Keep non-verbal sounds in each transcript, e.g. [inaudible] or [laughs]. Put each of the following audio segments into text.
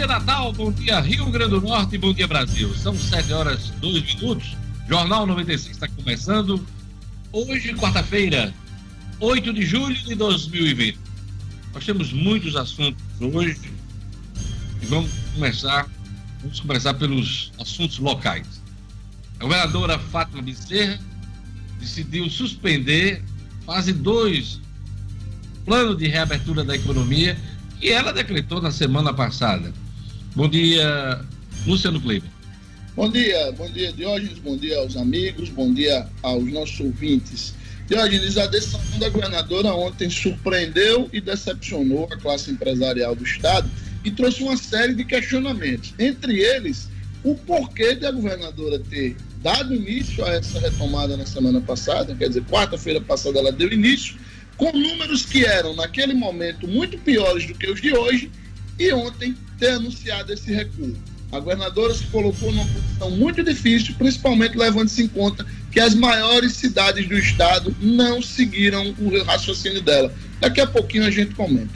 dia Natal, bom dia Rio Grande do Norte, bom dia Brasil. São 7 horas 2 minutos. Jornal 96 está começando. Hoje, quarta-feira, 8 de julho de 2020. Nós temos muitos assuntos hoje e vamos começar, vamos começar pelos assuntos locais. A governadora Fátima Bezerra decidiu suspender fase 2 plano de reabertura da economia que ela decretou na semana passada. Bom dia, Luciano Kleber. Bom dia, bom dia, Diógenes, bom dia aos amigos, bom dia aos nossos ouvintes. Diógenes, a decisão da governadora ontem surpreendeu e decepcionou a classe empresarial do Estado e trouxe uma série de questionamentos. Entre eles, o porquê de a governadora ter dado início a essa retomada na semana passada, quer dizer, quarta-feira passada ela deu início, com números que eram, naquele momento, muito piores do que os de hoje, e ontem ter anunciado esse recuo. A governadora se colocou numa posição muito difícil, principalmente levando-se em conta que as maiores cidades do estado não seguiram o raciocínio dela. Daqui a pouquinho a gente comenta.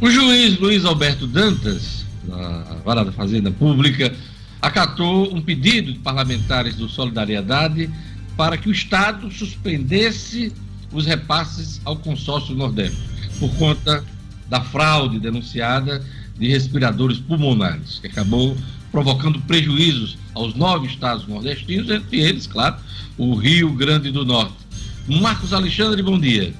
O juiz Luiz Alberto Dantas, da Vara da Fazenda Pública, acatou um pedido de parlamentares do Solidariedade para que o Estado suspendesse os repasses ao consórcio Nordeste, por conta da fraude denunciada de respiradores pulmonares, que acabou provocando prejuízos aos nove estados nordestinos, entre eles, claro, o Rio Grande do Norte. Marcos Alexandre, bom dia.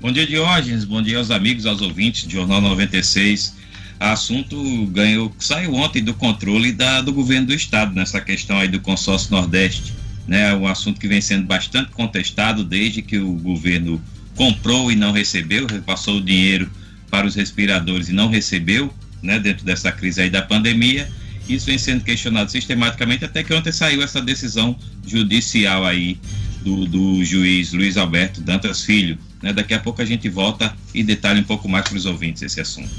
Bom dia, Diógenes. Bom dia aos amigos, aos ouvintes do Jornal 96. Assunto ganhou, saiu ontem do controle da, do governo do estado nessa questão aí do consórcio Nordeste né, um assunto que vem sendo bastante contestado desde que o governo comprou e não recebeu, repassou o dinheiro para os respiradores e não recebeu, né, dentro dessa crise aí da pandemia. Isso vem sendo questionado sistematicamente até que ontem saiu essa decisão judicial aí do, do juiz Luiz Alberto Dantas Filho. Né? Daqui a pouco a gente volta e detalha um pouco mais para os ouvintes esse assunto.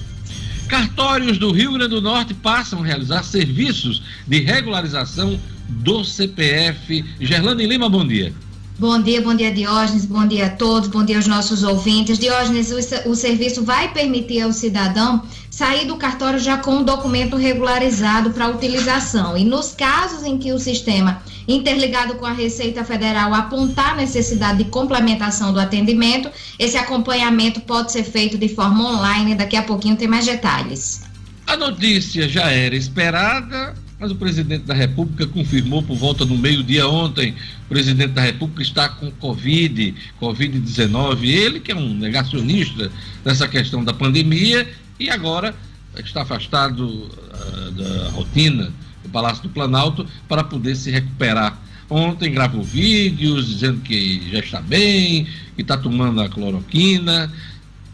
Cartórios do Rio Grande do Norte passam a realizar serviços de regularização do CPF. Gerlane Lima, bom dia. Bom dia, bom dia Diógenes, bom dia a todos, bom dia aos nossos ouvintes. Diógenes, o, o, serviço vai permitir ao cidadão sair do cartório já com um documento regularizado para utilização. E nos casos em que o sistema interligado com a Receita Federal apontar necessidade de complementação do atendimento, esse acompanhamento pode ser feito de forma online. Daqui a pouquinho tem mais detalhes. A notícia já era esperada, mas o presidente da República confirmou por volta do meio-dia ontem. O presidente da República está com Covid, Covid-19. Ele, que é um negacionista dessa questão da pandemia, e agora está afastado uh, da rotina do Palácio do Planalto para poder se recuperar. Ontem gravou vídeos dizendo que já está bem, que está tomando a cloroquina,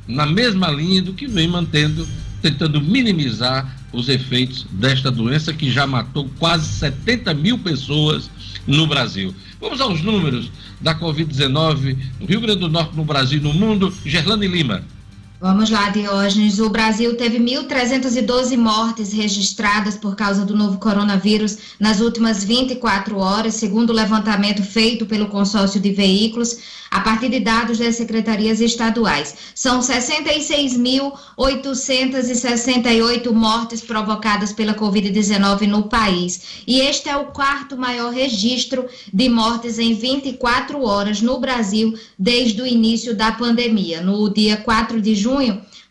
na mesma linha do que vem mantendo, tentando minimizar os efeitos desta doença que já matou quase 70 mil pessoas no Brasil. Vamos aos números da Covid-19 no Rio Grande do Norte, no Brasil e no mundo. Gerlane Lima. Vamos lá, Diógenes. O Brasil teve 1.312 mortes registradas por causa do novo coronavírus nas últimas 24 horas, segundo o levantamento feito pelo consórcio de veículos, a partir de dados das secretarias estaduais. São 66.868 mortes provocadas pela Covid-19 no país. E este é o quarto maior registro de mortes em 24 horas no Brasil desde o início da pandemia. No dia 4 de junho,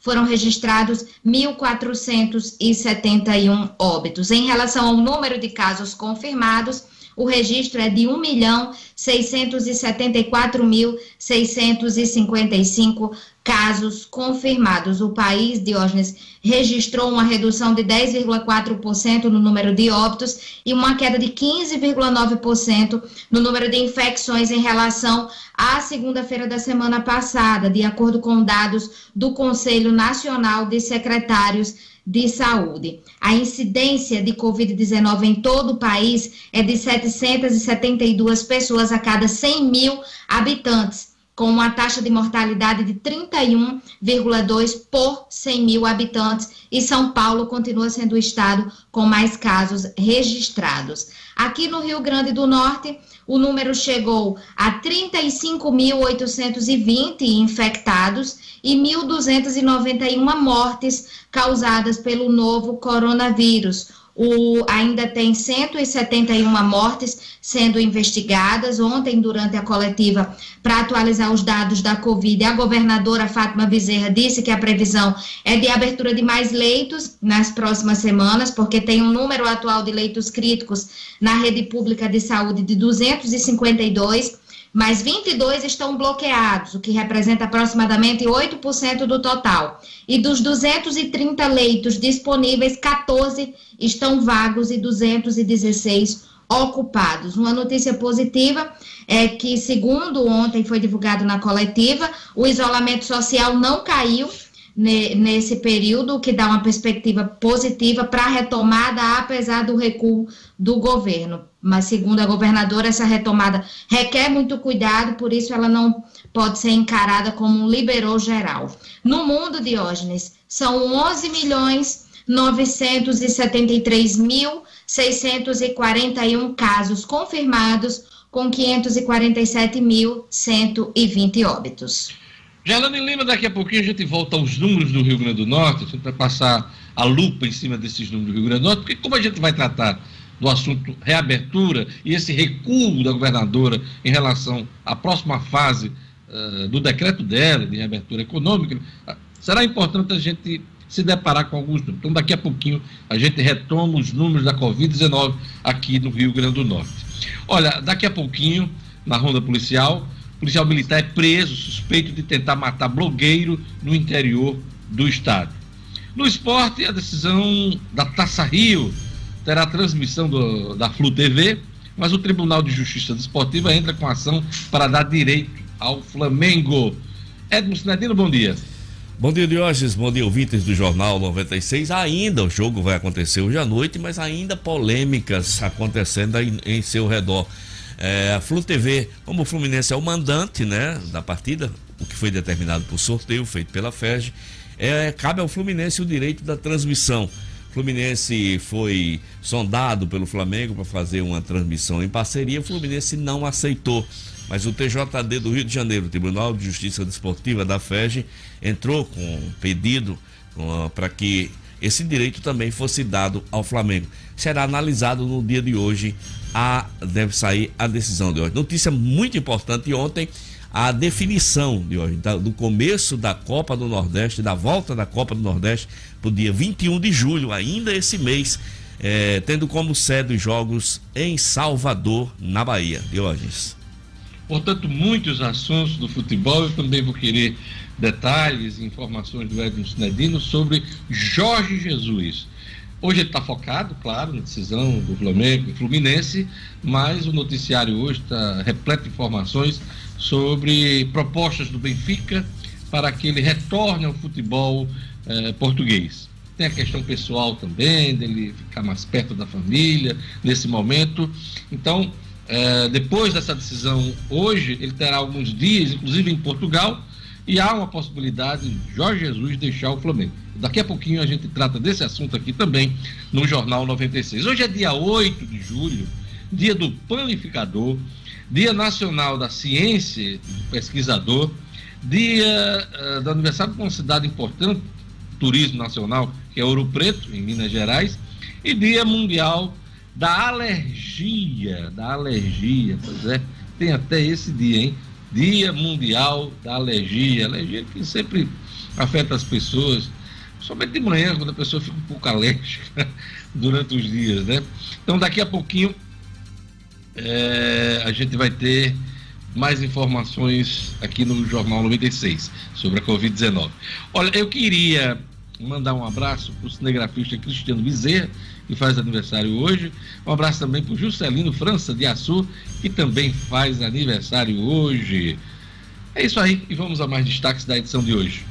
foram registrados 1.471 óbitos. Em relação ao número de casos confirmados, o registro é de 1 milhão 674.655 casos confirmados. O país, Diógenes, registrou uma redução de 10,4% no número de óbitos e uma queda de 15,9% no número de infecções em relação à segunda-feira da semana passada, de acordo com dados do Conselho Nacional de Secretários de Saúde. A incidência de Covid-19 em todo o país é de 772 pessoas a cada 100 mil habitantes com uma taxa de mortalidade de 31,2 por 100 mil habitantes, e São Paulo continua sendo o estado com mais casos registrados. Aqui no Rio Grande do Norte, o número chegou a 35.820 infectados e 1.291 mortes causadas pelo novo coronavírus o, ainda tem 171 mortes sendo investigadas. Ontem, durante a coletiva, para atualizar os dados da Covid, a governadora Fátima Bezerra disse que a previsão é de abertura de mais leitos nas próximas semanas, porque tem um número atual de leitos críticos na rede pública de saúde de 252 mas 22 estão bloqueados, o que representa aproximadamente 8% do total. E dos 230 leitos disponíveis, 14 estão vagos e 216 ocupados. Uma notícia positiva é que, segundo ontem foi divulgado na coletiva, o isolamento social não caiu nesse período, que dá uma perspectiva positiva para a retomada, apesar do recuo do governo. Mas, segundo a governadora, essa retomada requer muito cuidado, por isso ela não pode ser encarada como um liberou geral. No mundo, Diógenes, são 11 milhões 973.641 casos confirmados, com 547.120 óbitos. Gerlane Lima, daqui a pouquinho a gente volta aos números do Rio Grande do Norte, a gente vai passar a lupa em cima desses números do Rio Grande do Norte, porque como a gente vai tratar do assunto reabertura e esse recuo da governadora em relação à próxima fase uh, do decreto dela de reabertura econômica, uh, será importante a gente se deparar com alguns números. Então, daqui a pouquinho, a gente retoma os números da Covid-19 aqui no Rio Grande do Norte. Olha, daqui a pouquinho, na ronda policial, policial militar é preso, suspeito de tentar matar blogueiro no interior do estado. No esporte, a decisão da Taça Rio terá transmissão do, da Flu TV, mas o Tribunal de Justiça Desportiva entra com ação para dar direito ao Flamengo. Edmo Sinadino, bom dia. Bom dia, Diógenes. Bom dia, ouvintes do Jornal 96. Ainda o jogo vai acontecer hoje à noite, mas ainda polêmicas acontecendo em, em seu redor. É, a Flu TV, como o Fluminense é o mandante né, da partida, o que foi determinado por sorteio feito pela FERJ, é, cabe ao Fluminense o direito da transmissão. Fluminense foi sondado pelo Flamengo para fazer uma transmissão em parceria, o Fluminense não aceitou. Mas o TJD do Rio de Janeiro, Tribunal de Justiça Desportiva da FEG, entrou com um pedido para que esse direito também fosse dado ao Flamengo. Será analisado no dia de hoje a, deve sair a decisão de hoje. Notícia muito importante ontem, a definição de hoje, do começo da Copa do Nordeste, da volta da Copa do Nordeste para o dia 21 de julho, ainda esse mês, é, tendo como sede os jogos em Salvador, na Bahia. Diógenes. Portanto, muitos assuntos do futebol. Eu também vou querer detalhes, informações do Edson Sinedino sobre Jorge Jesus. Hoje ele está focado, claro, na decisão do Flamengo e Fluminense, mas o noticiário hoje está repleto de informações sobre propostas do Benfica para que ele retorne ao futebol eh, português. Tem a questão pessoal também, dele ficar mais perto da família nesse momento. Então, eh, depois dessa decisão hoje, ele terá alguns dias, inclusive em Portugal, e há uma possibilidade de Jorge Jesus deixar o Flamengo. Daqui a pouquinho a gente trata desse assunto aqui também no Jornal 96. Hoje é dia 8 de julho, dia do panificador, dia nacional da ciência do pesquisador, dia uh, do aniversário de uma cidade importante, turismo nacional, que é Ouro Preto, em Minas Gerais, e dia mundial da alergia, da alergia, pois é, tem até esse dia, hein? Dia Mundial da Alergia. Alergia que sempre afeta as pessoas, somente de manhã, quando a pessoa fica um pouco alérgica [laughs] durante os dias, né? Então, daqui a pouquinho, é, a gente vai ter mais informações aqui no Jornal 96 sobre a Covid-19. Olha, eu queria mandar um abraço para o cinegrafista Cristiano Bezerra, que faz aniversário hoje. Um abraço também para o Juscelino França de Açu, que também faz aniversário hoje. É isso aí, e vamos a mais destaques da edição de hoje.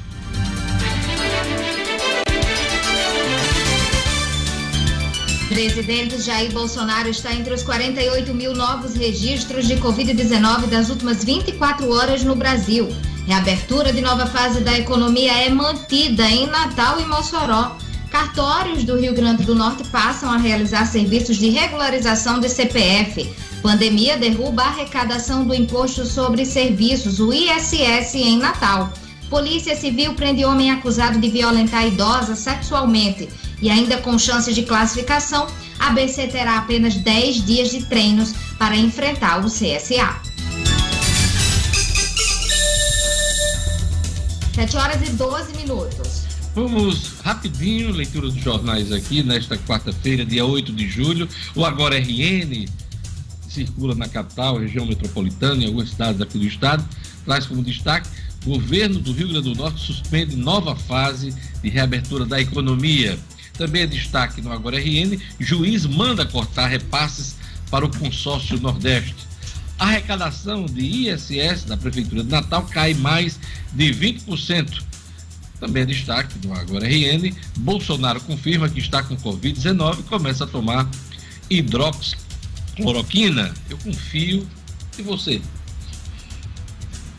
Presidente Jair Bolsonaro está entre os 48 mil novos registros de Covid-19 das últimas 24 horas no Brasil. Reabertura de nova fase da economia é mantida em Natal e Mossoró. Cartórios do Rio Grande do Norte passam a realizar serviços de regularização de CPF. Pandemia derruba a arrecadação do Imposto sobre Serviços, o ISS, em Natal. Polícia Civil prende homem acusado de violentar idosa sexualmente. E ainda com chance de classificação, a BC terá apenas 10 dias de treinos para enfrentar o CSA. 7 horas e 12 minutos. Vamos rapidinho, leitura dos jornais aqui nesta quarta-feira, dia 8 de julho. O Agora RN circula na capital, região metropolitana e algumas cidades aqui do estado, traz como destaque: governo do Rio Grande do Norte suspende nova fase de reabertura da economia. Também é destaque no Agora RN: juiz manda cortar repasses para o consórcio Nordeste. A arrecadação de ISS da Prefeitura de Natal cai mais de 20%. Também é destaque no Agora RN: Bolsonaro confirma que está com Covid-19 e começa a tomar hidroxicloroquina. Eu confio em você.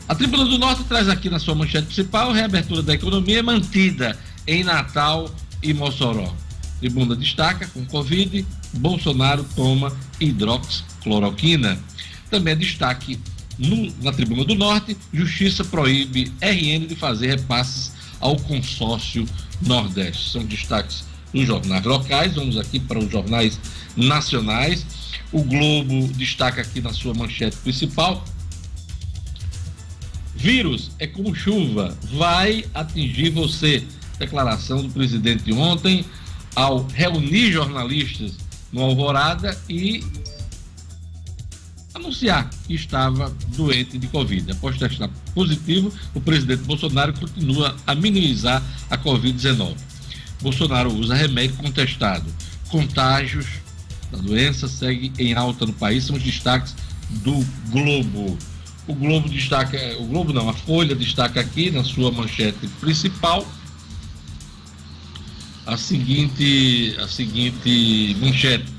A Tribuna do Norte traz aqui na sua manchete principal: reabertura da economia mantida em Natal e Mossoró. Tribuna destaca: com Covid, Bolsonaro toma hidroxicloroquina. Também é destaque no, na Tribuna do Norte: Justiça proíbe RN de fazer repasses ao consórcio Nordeste. São destaques nos jornais locais, vamos aqui para os jornais nacionais. O Globo destaca aqui na sua manchete principal. Vírus é como chuva, vai atingir você. Declaração do presidente ontem ao reunir jornalistas no Alvorada e anunciar que estava doente de Covid. Após testar positivo, o presidente Bolsonaro continua a minimizar a Covid-19. Bolsonaro usa remédio contestado. Contágios da doença segue em alta no país, são os destaques do Globo. O Globo destaca, o Globo não, a Folha destaca aqui na sua manchete principal a seguinte, a seguinte manchete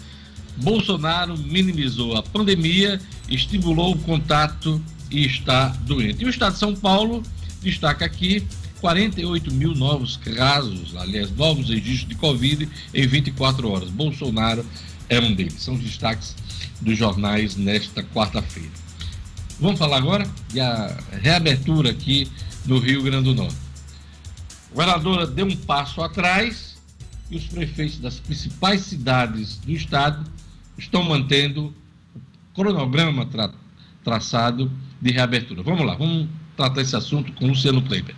Bolsonaro minimizou a pandemia, estimulou o contato e está doente. E o Estado de São Paulo destaca aqui 48 mil novos casos, aliás, novos registros de Covid em 24 horas. Bolsonaro é um deles. São os destaques dos jornais nesta quarta-feira. Vamos falar agora da reabertura aqui no Rio Grande do Norte. A governadora deu um passo atrás e os prefeitos das principais cidades do estado estão mantendo o cronograma tra traçado de reabertura. Vamos lá, vamos tratar esse assunto com Luciano Kleiber.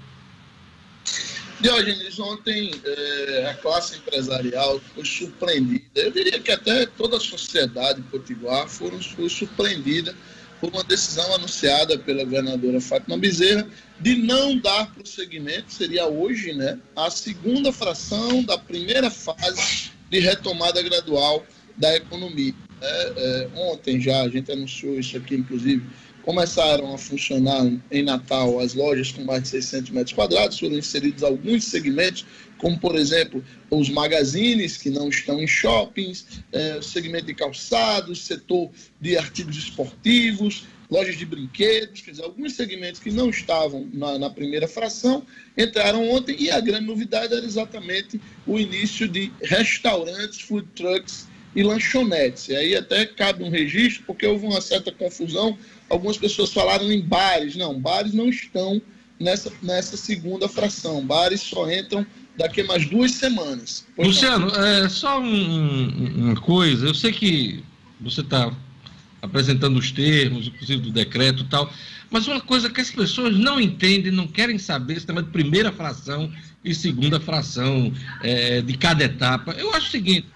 Diógenes, ontem é, a classe empresarial foi surpreendida. Eu diria que até toda a sociedade potiguar foram, foi surpreendida por uma decisão anunciada pela governadora Fátima Bezerra de não dar prosseguimento, seria hoje, né, a segunda fração da primeira fase de retomada gradual da economia. É, é, ontem já a gente anunciou isso aqui, inclusive, começaram a funcionar em Natal as lojas com mais de 600 metros quadrados, foram inseridos alguns segmentos, como por exemplo os magazines que não estão em shoppings, é, o segmento de calçados, setor de artigos esportivos, lojas de brinquedos, quer dizer, alguns segmentos que não estavam na, na, primeira fração entraram ontem e a grande novidade era exatamente o início de restaurantes, food trucks e lanchonetes. E aí até cabe um registro, porque houve uma certa confusão. Algumas pessoas falaram em bares. Não, bares não estão nessa, nessa segunda fração. Bares só entram daqui a mais duas semanas. Pois Luciano, é só um, uma coisa. Eu sei que você está apresentando os termos, inclusive do decreto e tal, mas uma coisa que as pessoas não entendem, não querem saber, esse tema de primeira fração e segunda fração é, de cada etapa. Eu acho o seguinte,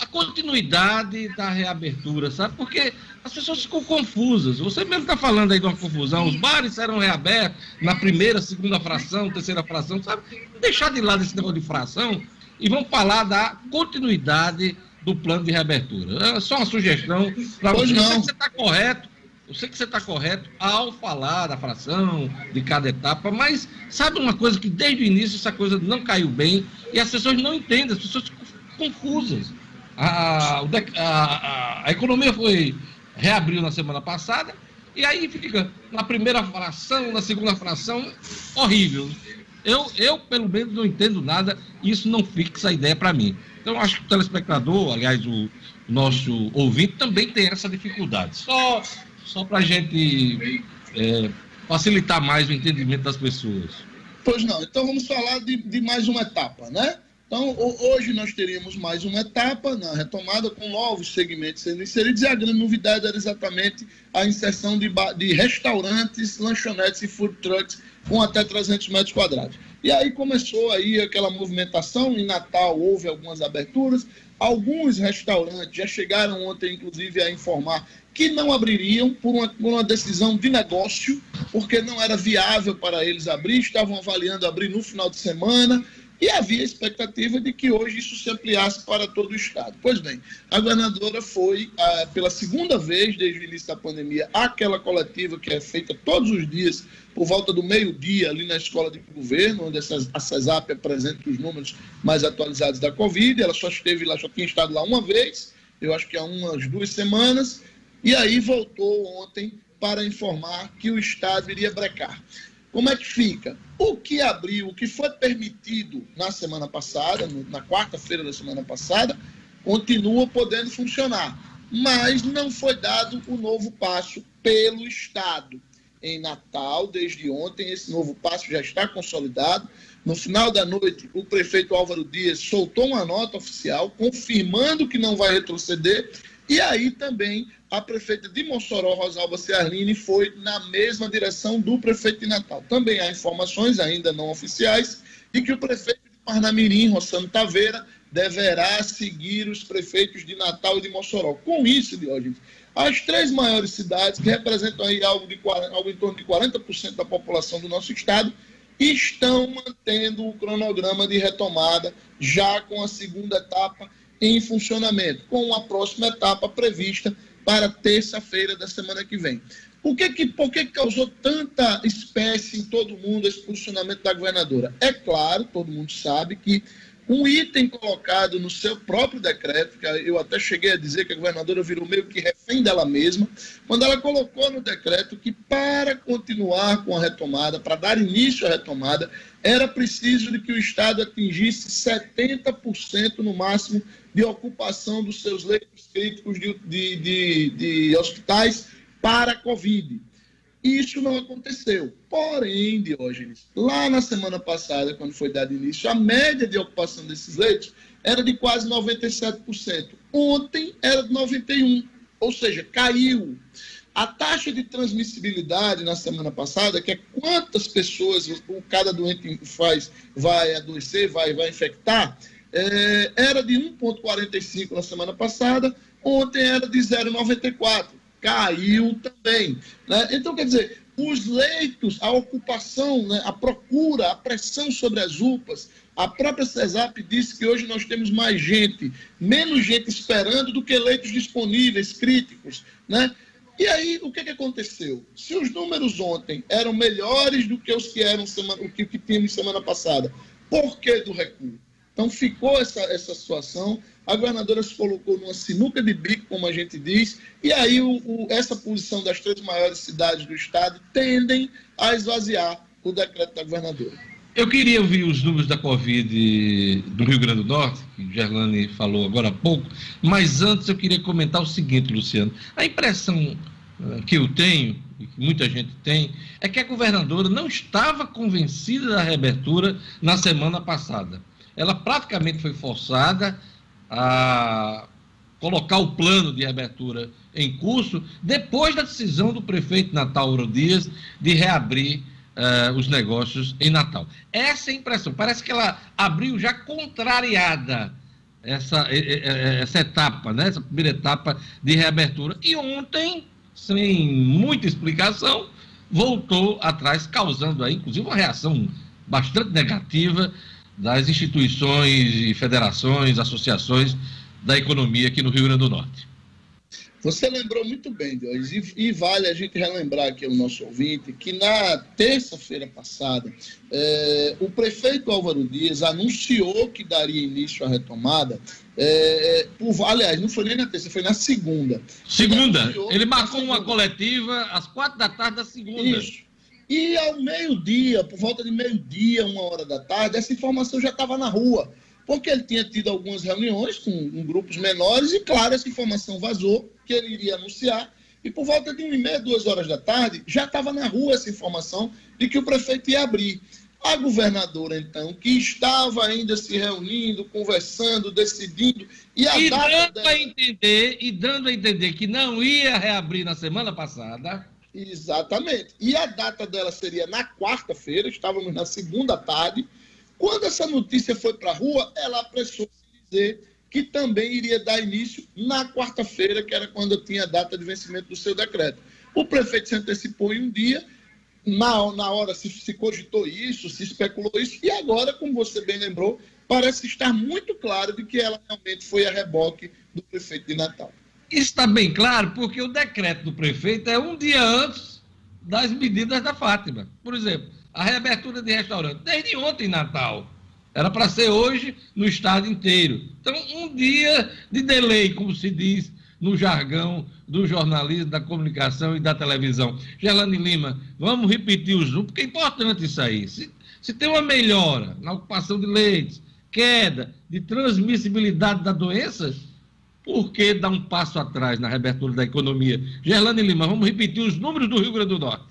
a continuidade da reabertura, sabe? Porque as pessoas ficam confusas. Você mesmo está falando aí de uma confusão. Os bares serão reabertos na primeira, segunda fração, terceira fração, sabe? Deixar de lado esse negócio de fração e vamos falar da continuidade do plano de reabertura. É só uma sugestão para você. Eu sei que você está correto. Eu sei que você está correto ao falar da fração, de cada etapa, mas sabe uma coisa que desde o início essa coisa não caiu bem e as pessoas não entendem, as pessoas ficam confusas. A, a, a, economia foi reabriu na semana passada e aí fica na primeira fração, na segunda fração, horrível. Eu, eu, pelo menos, não entendo nada, isso não fixa a ideia para mim. Então, acho que o telespectador, aliás, o nosso ouvinte, também tem essa dificuldade. Só, só para a gente é, facilitar mais o entendimento das pessoas. Pois não, então vamos falar de, de mais uma etapa, né? Então, hoje nós teríamos mais uma etapa na retomada com novos segmentos. Sendo inseridos e a grande novidade era exatamente a inserção de, de restaurantes, lanchonetes e food trucks com até 300 metros quadrados. E aí começou aí aquela movimentação, em Natal houve algumas aberturas, alguns restaurantes já chegaram ontem, inclusive, a informar que não abririam por uma, por uma decisão de negócio, porque não era viável para eles abrir, estavam avaliando abrir no final de semana, e havia expectativa de que hoje isso se ampliasse para todo o Estado. Pois bem, a governadora foi, ah, pela segunda vez desde o início da pandemia, àquela coletiva que é feita todos os dias, por volta do meio-dia, ali na escola de governo, onde a CESAP apresenta os números mais atualizados da Covid. Ela só esteve lá, só tinha estado lá uma vez, eu acho que há umas duas semanas, e aí voltou ontem para informar que o Estado iria brecar. Como é que fica? O que abriu, o que foi permitido na semana passada, na quarta-feira da semana passada, continua podendo funcionar, mas não foi dado o novo passo pelo Estado. Em Natal, desde ontem, esse novo passo já está consolidado. No final da noite, o prefeito Álvaro Dias soltou uma nota oficial confirmando que não vai retroceder e aí também a prefeita de Mossoró, Rosalba Ciarline, foi na mesma direção do prefeito de Natal. Também há informações ainda não oficiais de que o prefeito de Parnamirim, Rossano Taveira, deverá seguir os prefeitos de Natal e de Mossoró. Com isso, Diógenes, as três maiores cidades, que representam aí algo, de, algo em torno de 40% da população do nosso estado, estão mantendo o cronograma de retomada já com a segunda etapa em funcionamento, com a próxima etapa prevista para terça-feira da semana que vem. Por que, que, por que causou tanta espécie em todo mundo esse posicionamento da governadora? É claro, todo mundo sabe que um item colocado no seu próprio decreto, que eu até cheguei a dizer que a governadora virou meio que refém dela mesma, quando ela colocou no decreto que para continuar com a retomada, para dar início à retomada, era preciso de que o Estado atingisse 70% no máximo de ocupação dos seus leitos críticos de, de, de, de hospitais para a Covid. Isso não aconteceu. Porém, Diógenes, lá na semana passada, quando foi dado início, a média de ocupação desses leitos era de quase 97%. Ontem era de 91%, ou seja, caiu. A taxa de transmissibilidade na semana passada, que é quantas pessoas cada doente faz, vai adoecer, vai, vai infectar, é, era de 1,45 na semana passada, ontem era de 0,94 caiu também. Né? Então, quer dizer, os leitos, a ocupação, né, a procura, a pressão sobre as UPAs, a própria CESAP disse que hoje nós temos mais gente, menos gente esperando do que leitos disponíveis, críticos. Né? E aí, o que, que aconteceu? Se os números ontem eram melhores do que os que eram semana, o que, que tínhamos semana passada, por que do recuo? Então ficou essa, essa situação, a governadora se colocou numa sinuca de bico, como a gente diz, e aí o, o, essa posição das três maiores cidades do estado tendem a esvaziar o decreto da governadora. Eu queria ouvir os números da Covid do Rio Grande do Norte, que Gerlane falou agora há pouco, mas antes eu queria comentar o seguinte, Luciano. A impressão uh, que eu tenho, e que muita gente tem, é que a governadora não estava convencida da reabertura na semana passada ela praticamente foi forçada a colocar o plano de abertura em curso depois da decisão do prefeito Natal Ouro Dias de reabrir uh, os negócios em Natal. Essa é a impressão. Parece que ela abriu já contrariada essa, essa etapa, né? essa primeira etapa de reabertura. E ontem, sem muita explicação, voltou atrás, causando aí, inclusive, uma reação bastante negativa das instituições e federações, associações da economia aqui no Rio Grande do Norte. Você lembrou muito bem, Deus, e, e, vale a gente relembrar aqui ao nosso ouvinte que na terça-feira passada, é, o prefeito Álvaro Dias anunciou que daria início à retomada. É, por, aliás, não foi nem na terça, foi na segunda. Segunda. Ele, ele marcou uma coletiva às quatro da tarde da segunda. Isso. E ao meio-dia, por volta de meio-dia, uma hora da tarde, essa informação já estava na rua, porque ele tinha tido algumas reuniões com, com grupos menores e, claro, essa informação vazou, que ele iria anunciar, e por volta de uma e meia, duas horas da tarde, já estava na rua essa informação de que o prefeito ia abrir. A governadora, então, que estava ainda se reunindo, conversando, decidindo, e a e dando dela... a entender E dando a entender que não ia reabrir na semana passada. Exatamente. E a data dela seria na quarta-feira, estávamos na segunda tarde. Quando essa notícia foi para a rua, ela apressou se dizer que também iria dar início na quarta-feira, que era quando tinha a data de vencimento do seu decreto. O prefeito se antecipou em um dia, na, na hora se, se cogitou isso, se especulou isso, e agora, como você bem lembrou, parece estar muito claro de que ela realmente foi a reboque do prefeito de Natal. Isso está bem claro porque o decreto do prefeito é um dia antes das medidas da Fátima. Por exemplo, a reabertura de restaurante, desde ontem, Natal. Era para ser hoje no estado inteiro. Então, um dia de delay, como se diz no jargão do jornalismo, da comunicação e da televisão. Gelane Lima, vamos repetir os números, porque é importante isso aí. Se, se tem uma melhora na ocupação de leitos, queda de transmissibilidade da doença, por que dar um passo atrás na reabertura da economia? Gerlane Lima, vamos repetir os números do Rio Grande do Norte.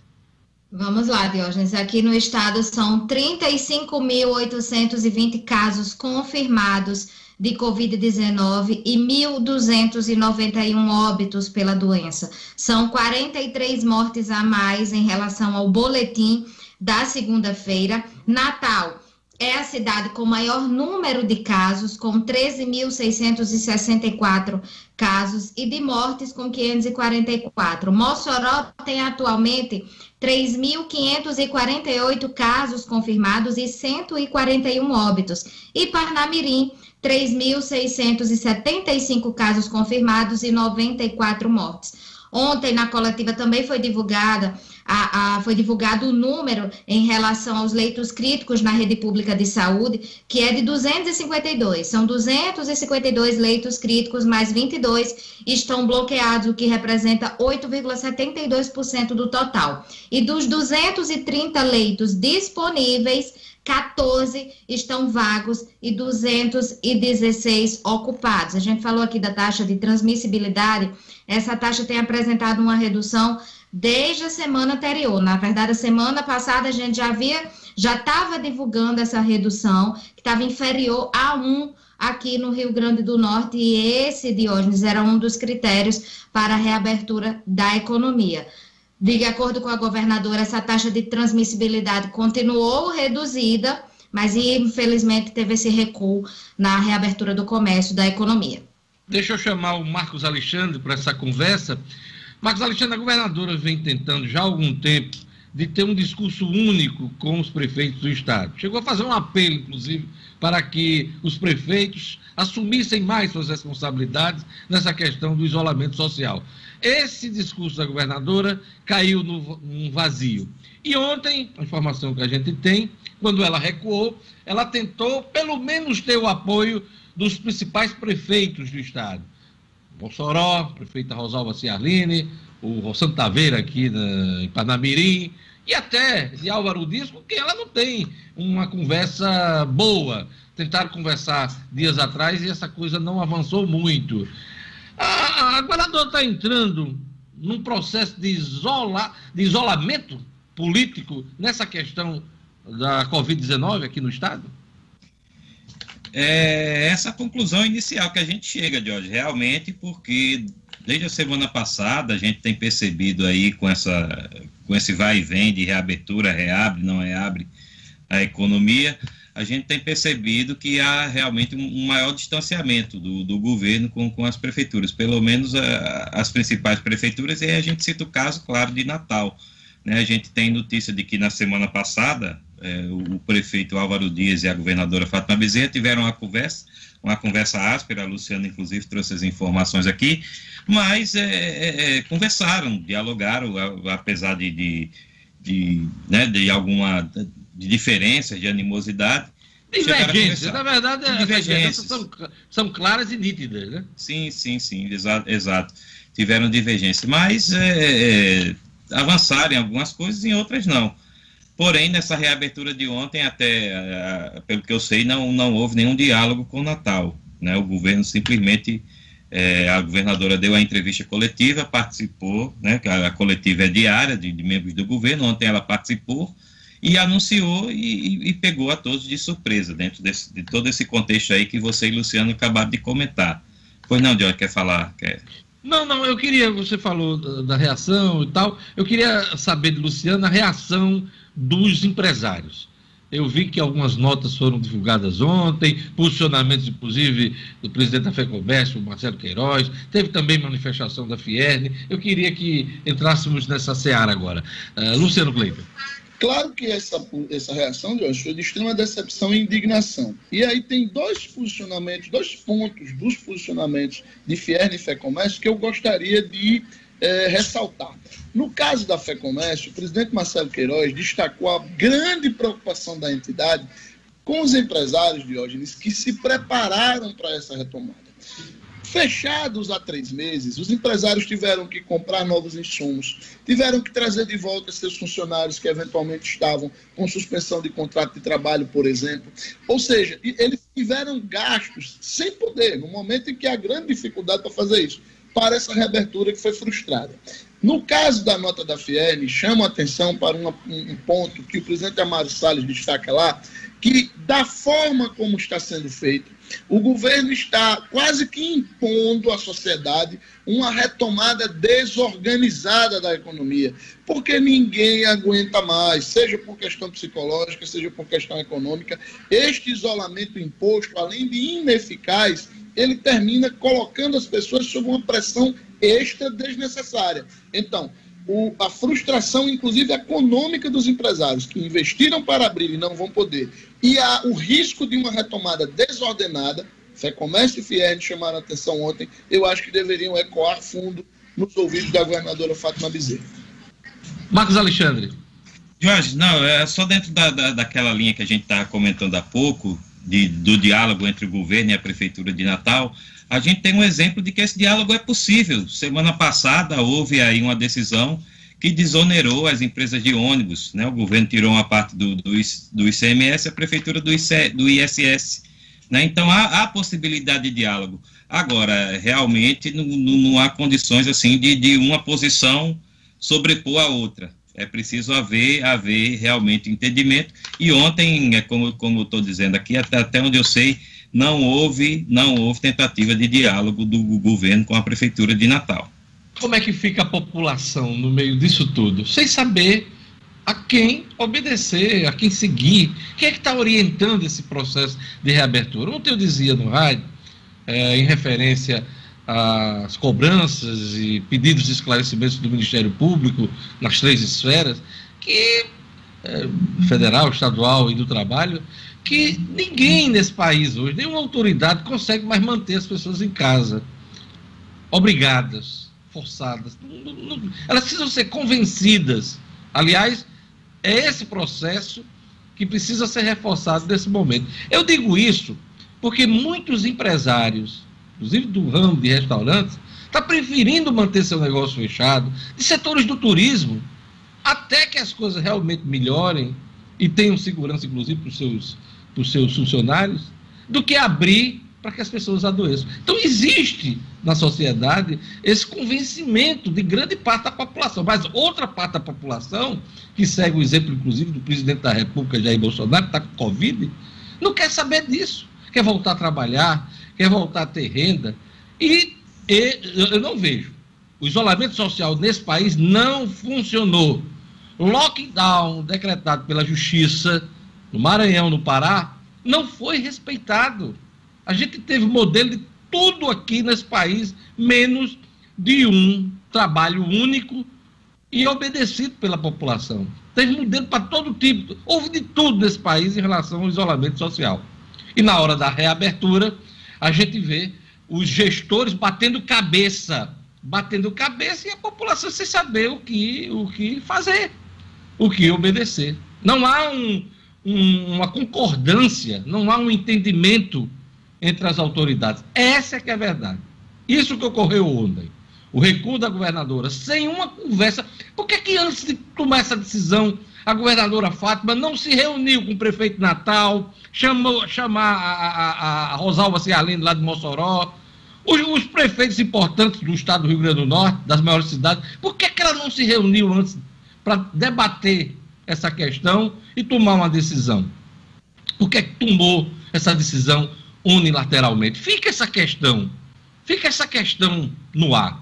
Vamos lá, Diógenes. Aqui no estado são 35.820 casos confirmados de Covid-19 e 1.291 óbitos pela doença. São 43 mortes a mais em relação ao boletim da segunda-feira. Natal é a cidade com maior número de casos, com 13.664 casos, e de mortes, com 544. Mossoró tem atualmente 3.548 casos confirmados e 141 óbitos. E Parnamirim 3.675 casos confirmados e 94 mortes. Ontem, na coletiva, também foi divulgada a, a, foi divulgado o número em relação aos leitos críticos na rede pública de saúde, que é de 252. São 252 leitos críticos, mais 22 estão bloqueados, o que representa 8,72% do total. E dos 230 leitos disponíveis, 14 estão vagos e 216 ocupados. A gente falou aqui da taxa de transmissibilidade, essa taxa tem apresentado uma redução desde a semana anterior. Na verdade, a semana passada a gente já havia, já estava divulgando essa redução, que estava inferior a 1 aqui no Rio Grande do Norte, e esse, Diógenes, era um dos critérios para a reabertura da economia. De acordo com a governadora, essa taxa de transmissibilidade continuou reduzida, mas infelizmente teve esse recuo na reabertura do comércio da economia. Deixa eu chamar o Marcos Alexandre para essa conversa. Marcos Alexandre, a governadora vem tentando já há algum tempo de ter um discurso único com os prefeitos do Estado. Chegou a fazer um apelo, inclusive, para que os prefeitos assumissem mais suas responsabilidades nessa questão do isolamento social. Esse discurso da governadora caiu no, num vazio. E ontem, a informação que a gente tem, quando ela recuou, ela tentou pelo menos ter o apoio dos principais prefeitos do Estado. Mossoró, prefeita Rosalva Ciarline, o Santa Taveira aqui na, em Panamirim, e até de Álvaro Dias, com quem ela não tem uma conversa boa. Tentaram conversar dias atrás e essa coisa não avançou muito. A, a governadora está entrando num processo de, isola, de isolamento político nessa questão da Covid-19 aqui no Estado? É essa conclusão inicial que a gente chega, Jorge, realmente, porque desde a semana passada a gente tem percebido aí com, essa, com esse vai e vem de reabertura, reabre, não reabre a economia, a gente tem percebido que há realmente um, maior distanciamento do, do governo com, com as prefeituras, pelo menos a, as principais prefeituras, e a gente cita o caso, claro, de Natal. Né? A gente tem notícia de que na semana passada é, o prefeito Álvaro Dias e a governadora Fátima Bezerra tiveram uma conversa, uma conversa áspera, a Luciana inclusive trouxe as informações aqui, mas é, é, é conversaram, dialogaram, apesar de, de, de, né, de alguma de diferenças, de animosidade. Divergências, na verdade, as divergências são, são claras e nítidas, né? Sim, sim, sim, exato. exato. Tiveram divergências, mas é, é, avançaram em algumas coisas e em outras não. Porém, nessa reabertura de ontem, até uh, pelo que eu sei, não, não houve nenhum diálogo com o Natal. Né? O governo simplesmente, é, a governadora deu a entrevista coletiva, participou, né? a, a coletiva é diária de, de, membros do governo, ontem ela participou e anunciou e, e, pegou a todos de surpresa, dentro desse, de todo esse contexto aí que você e Luciano acabaram de comentar. Pois não, Diogo, quer falar? Quer... Não, não, eu queria, você falou da, da, reação e tal, eu queria saber de Luciano a reação dos empresários. Eu vi que algumas notas foram divulgadas ontem, posicionamentos, inclusive, do presidente da FEComércio, Marcelo Queiroz, teve também manifestação da Fierne. Eu queria que entrássemos nessa seara agora. Uh, Luciano Kleiber. Claro que essa, essa reação de hoje foi de extrema decepção e indignação. E aí tem dois posicionamentos, dois pontos dos posicionamentos de Fierne e Fé Comércio que eu gostaria de é, ressaltar. No caso da Fé Comércio, o presidente Marcelo Queiroz destacou a grande preocupação da entidade com os empresários, Diógenes, que se prepararam para essa retomada. Fechados há três meses, os empresários tiveram que comprar novos insumos, tiveram que trazer de volta seus funcionários que eventualmente estavam com suspensão de contrato de trabalho, por exemplo. Ou seja, eles tiveram gastos sem poder, no momento em que há grande dificuldade para fazer isso, para essa reabertura que foi frustrada. No caso da nota da Fiel, chama a atenção para uma, um ponto que o presidente Amaro Salles destaca lá, que da forma como está sendo feito, o governo está quase que impondo à sociedade uma retomada desorganizada da economia, porque ninguém aguenta mais, seja por questão psicológica, seja por questão econômica. Este isolamento imposto, além de ineficaz, ele termina colocando as pessoas sob uma pressão extra desnecessária. Então, o, a frustração, inclusive econômica dos empresários que investiram para abrir e não vão poder, e a, o risco de uma retomada desordenada, Fé Comércio e Fiel chamaram a atenção ontem, eu acho que deveriam ecoar fundo nos ouvidos da governadora Fátima Bezerra. Marcos Alexandre. Jorge, não, é só dentro da, da, daquela linha que a gente estava comentando há pouco, de, do diálogo entre o governo e a Prefeitura de Natal, a gente tem um exemplo de que esse diálogo é possível. Semana passada houve aí uma decisão que desonerou as empresas de ônibus. Né? O governo tirou uma parte do, do, do ICMS, a prefeitura do, IC, do ISS. Né? Então há, há, possibilidade de diálogo. Agora, realmente não, não, há condições assim de, de uma posição sobrepor a outra. É preciso haver, haver realmente entendimento. E ontem, é como, como eu estou dizendo aqui, até, até onde eu sei, não houve, não houve tentativa de diálogo do governo com a prefeitura de Natal. Como é que fica a população no meio disso tudo? Sem saber a quem obedecer, a quem seguir. Quem é que está orientando esse processo de reabertura? Ontem eu dizia no rádio, é, em referência as cobranças e pedidos de esclarecimentos do Ministério Público nas três esferas, que é, federal, estadual e do trabalho, que ninguém nesse país hoje, nenhuma autoridade consegue mais manter as pessoas em casa, obrigadas, forçadas. Elas precisam ser convencidas. Aliás, é esse processo que precisa ser reforçado nesse momento. Eu digo isso porque muitos empresários inclusive do ramo de restaurantes, está preferindo manter seu negócio fechado, de setores do turismo, até que as coisas realmente melhorem e tenham segurança, inclusive, para os seus, seus funcionários, do que abrir para que as pessoas adoeçam. Então, existe na sociedade esse convencimento de grande parte da população, mas outra parte da população, que segue o exemplo, inclusive, do presidente da República, Jair Bolsonaro, que está com Covid, não quer saber disso, quer voltar a trabalhar, quer voltar a ter renda. E, e eu não vejo. O isolamento social nesse país não funcionou. Lockdown decretado pela Justiça no Maranhão, no Pará, não foi respeitado. A gente teve modelo de tudo aqui nesse país, menos de um trabalho único e obedecido pela população. Teve modelo para todo tipo. Houve de tudo nesse país em relação ao isolamento social. E na hora da reabertura, a gente vê os gestores batendo cabeça, batendo cabeça e a população sem saber o que, o que fazer, o que obedecer. Não há um, um, uma concordância, não há um entendimento entre as autoridades. Essa é que é a verdade. Isso que ocorreu ontem. O recuo da governadora, sem uma conversa. Por que, que antes de tomar essa decisão, A governadora Fátima não se reuniu com o prefeito Natal, chamou chamar a, a, a Rosalva Cialino lá de Mossoró, os, os, prefeitos importantes do estado do Rio Grande do Norte, das maiores cidades, por que, que ela não se reuniu antes para debater essa questão e tomar uma decisão? Por que, que tomou essa decisão unilateralmente? Fica essa questão, fica essa questão no ar.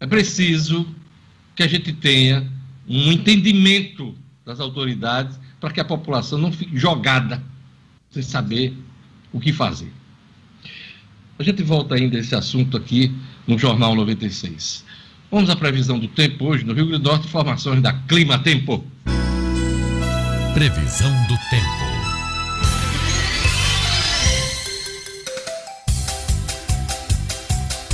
É preciso que a gente tenha um entendimento das autoridades para que a população não fique jogada sem saber o que fazer. A gente volta ainda a esse assunto aqui no Jornal 96. Vamos à previsão do tempo hoje no Rio Grande do Norte, informações da Clima Tempo. Previsão do tempo.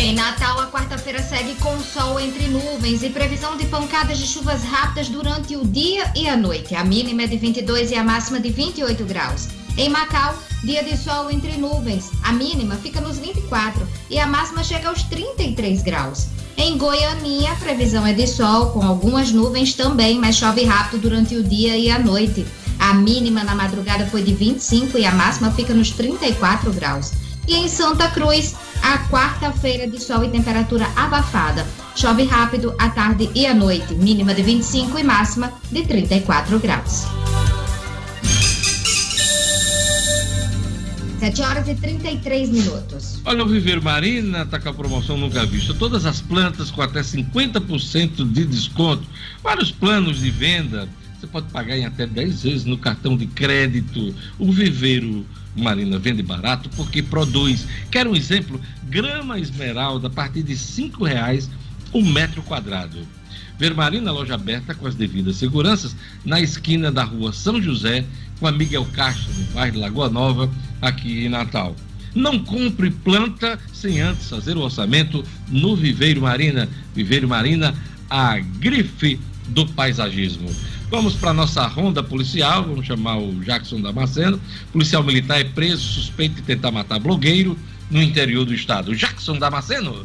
Em Natal, a quarta-feira segue com sol entre nuvens e previsão de pancadas de chuvas rápidas durante o dia e a noite. A mínima é de 22 e a máxima de 28 graus. Em Macau, dia de sol entre nuvens. A mínima fica nos 24 e a máxima chega aos 33 graus. Em Goianinha, a previsão é de sol, com algumas nuvens também, mas chove rápido durante o dia e a noite. A mínima na madrugada foi de 25 e a máxima fica nos 34 graus. E em Santa Cruz, a quarta-feira de sol e temperatura abafada. Chove rápido à tarde e à noite, mínima de 25 e máxima de 34 graus. 7 horas e 33 minutos. Olha, o Viver Marina está com a promoção nunca vista. Todas as plantas com até 50% de desconto. Vários planos de venda. Você pode pagar em até 10 vezes no cartão de crédito. O Viveiro Marina vende barato porque produz. Quer um exemplo? Grama esmeralda a partir de R$ reais o metro quadrado. Vermarina, loja aberta com as devidas seguranças, na esquina da rua São José, com a Miguel Castro, no bairro Lagoa Nova, aqui em Natal. Não compre planta sem antes fazer o orçamento no Viveiro Marina. Viveiro Marina, a grife do paisagismo. Vamos para nossa ronda policial, vamos chamar o Jackson Damasceno. Policial militar é preso suspeito de tentar matar blogueiro no interior do estado. Jackson Damasceno.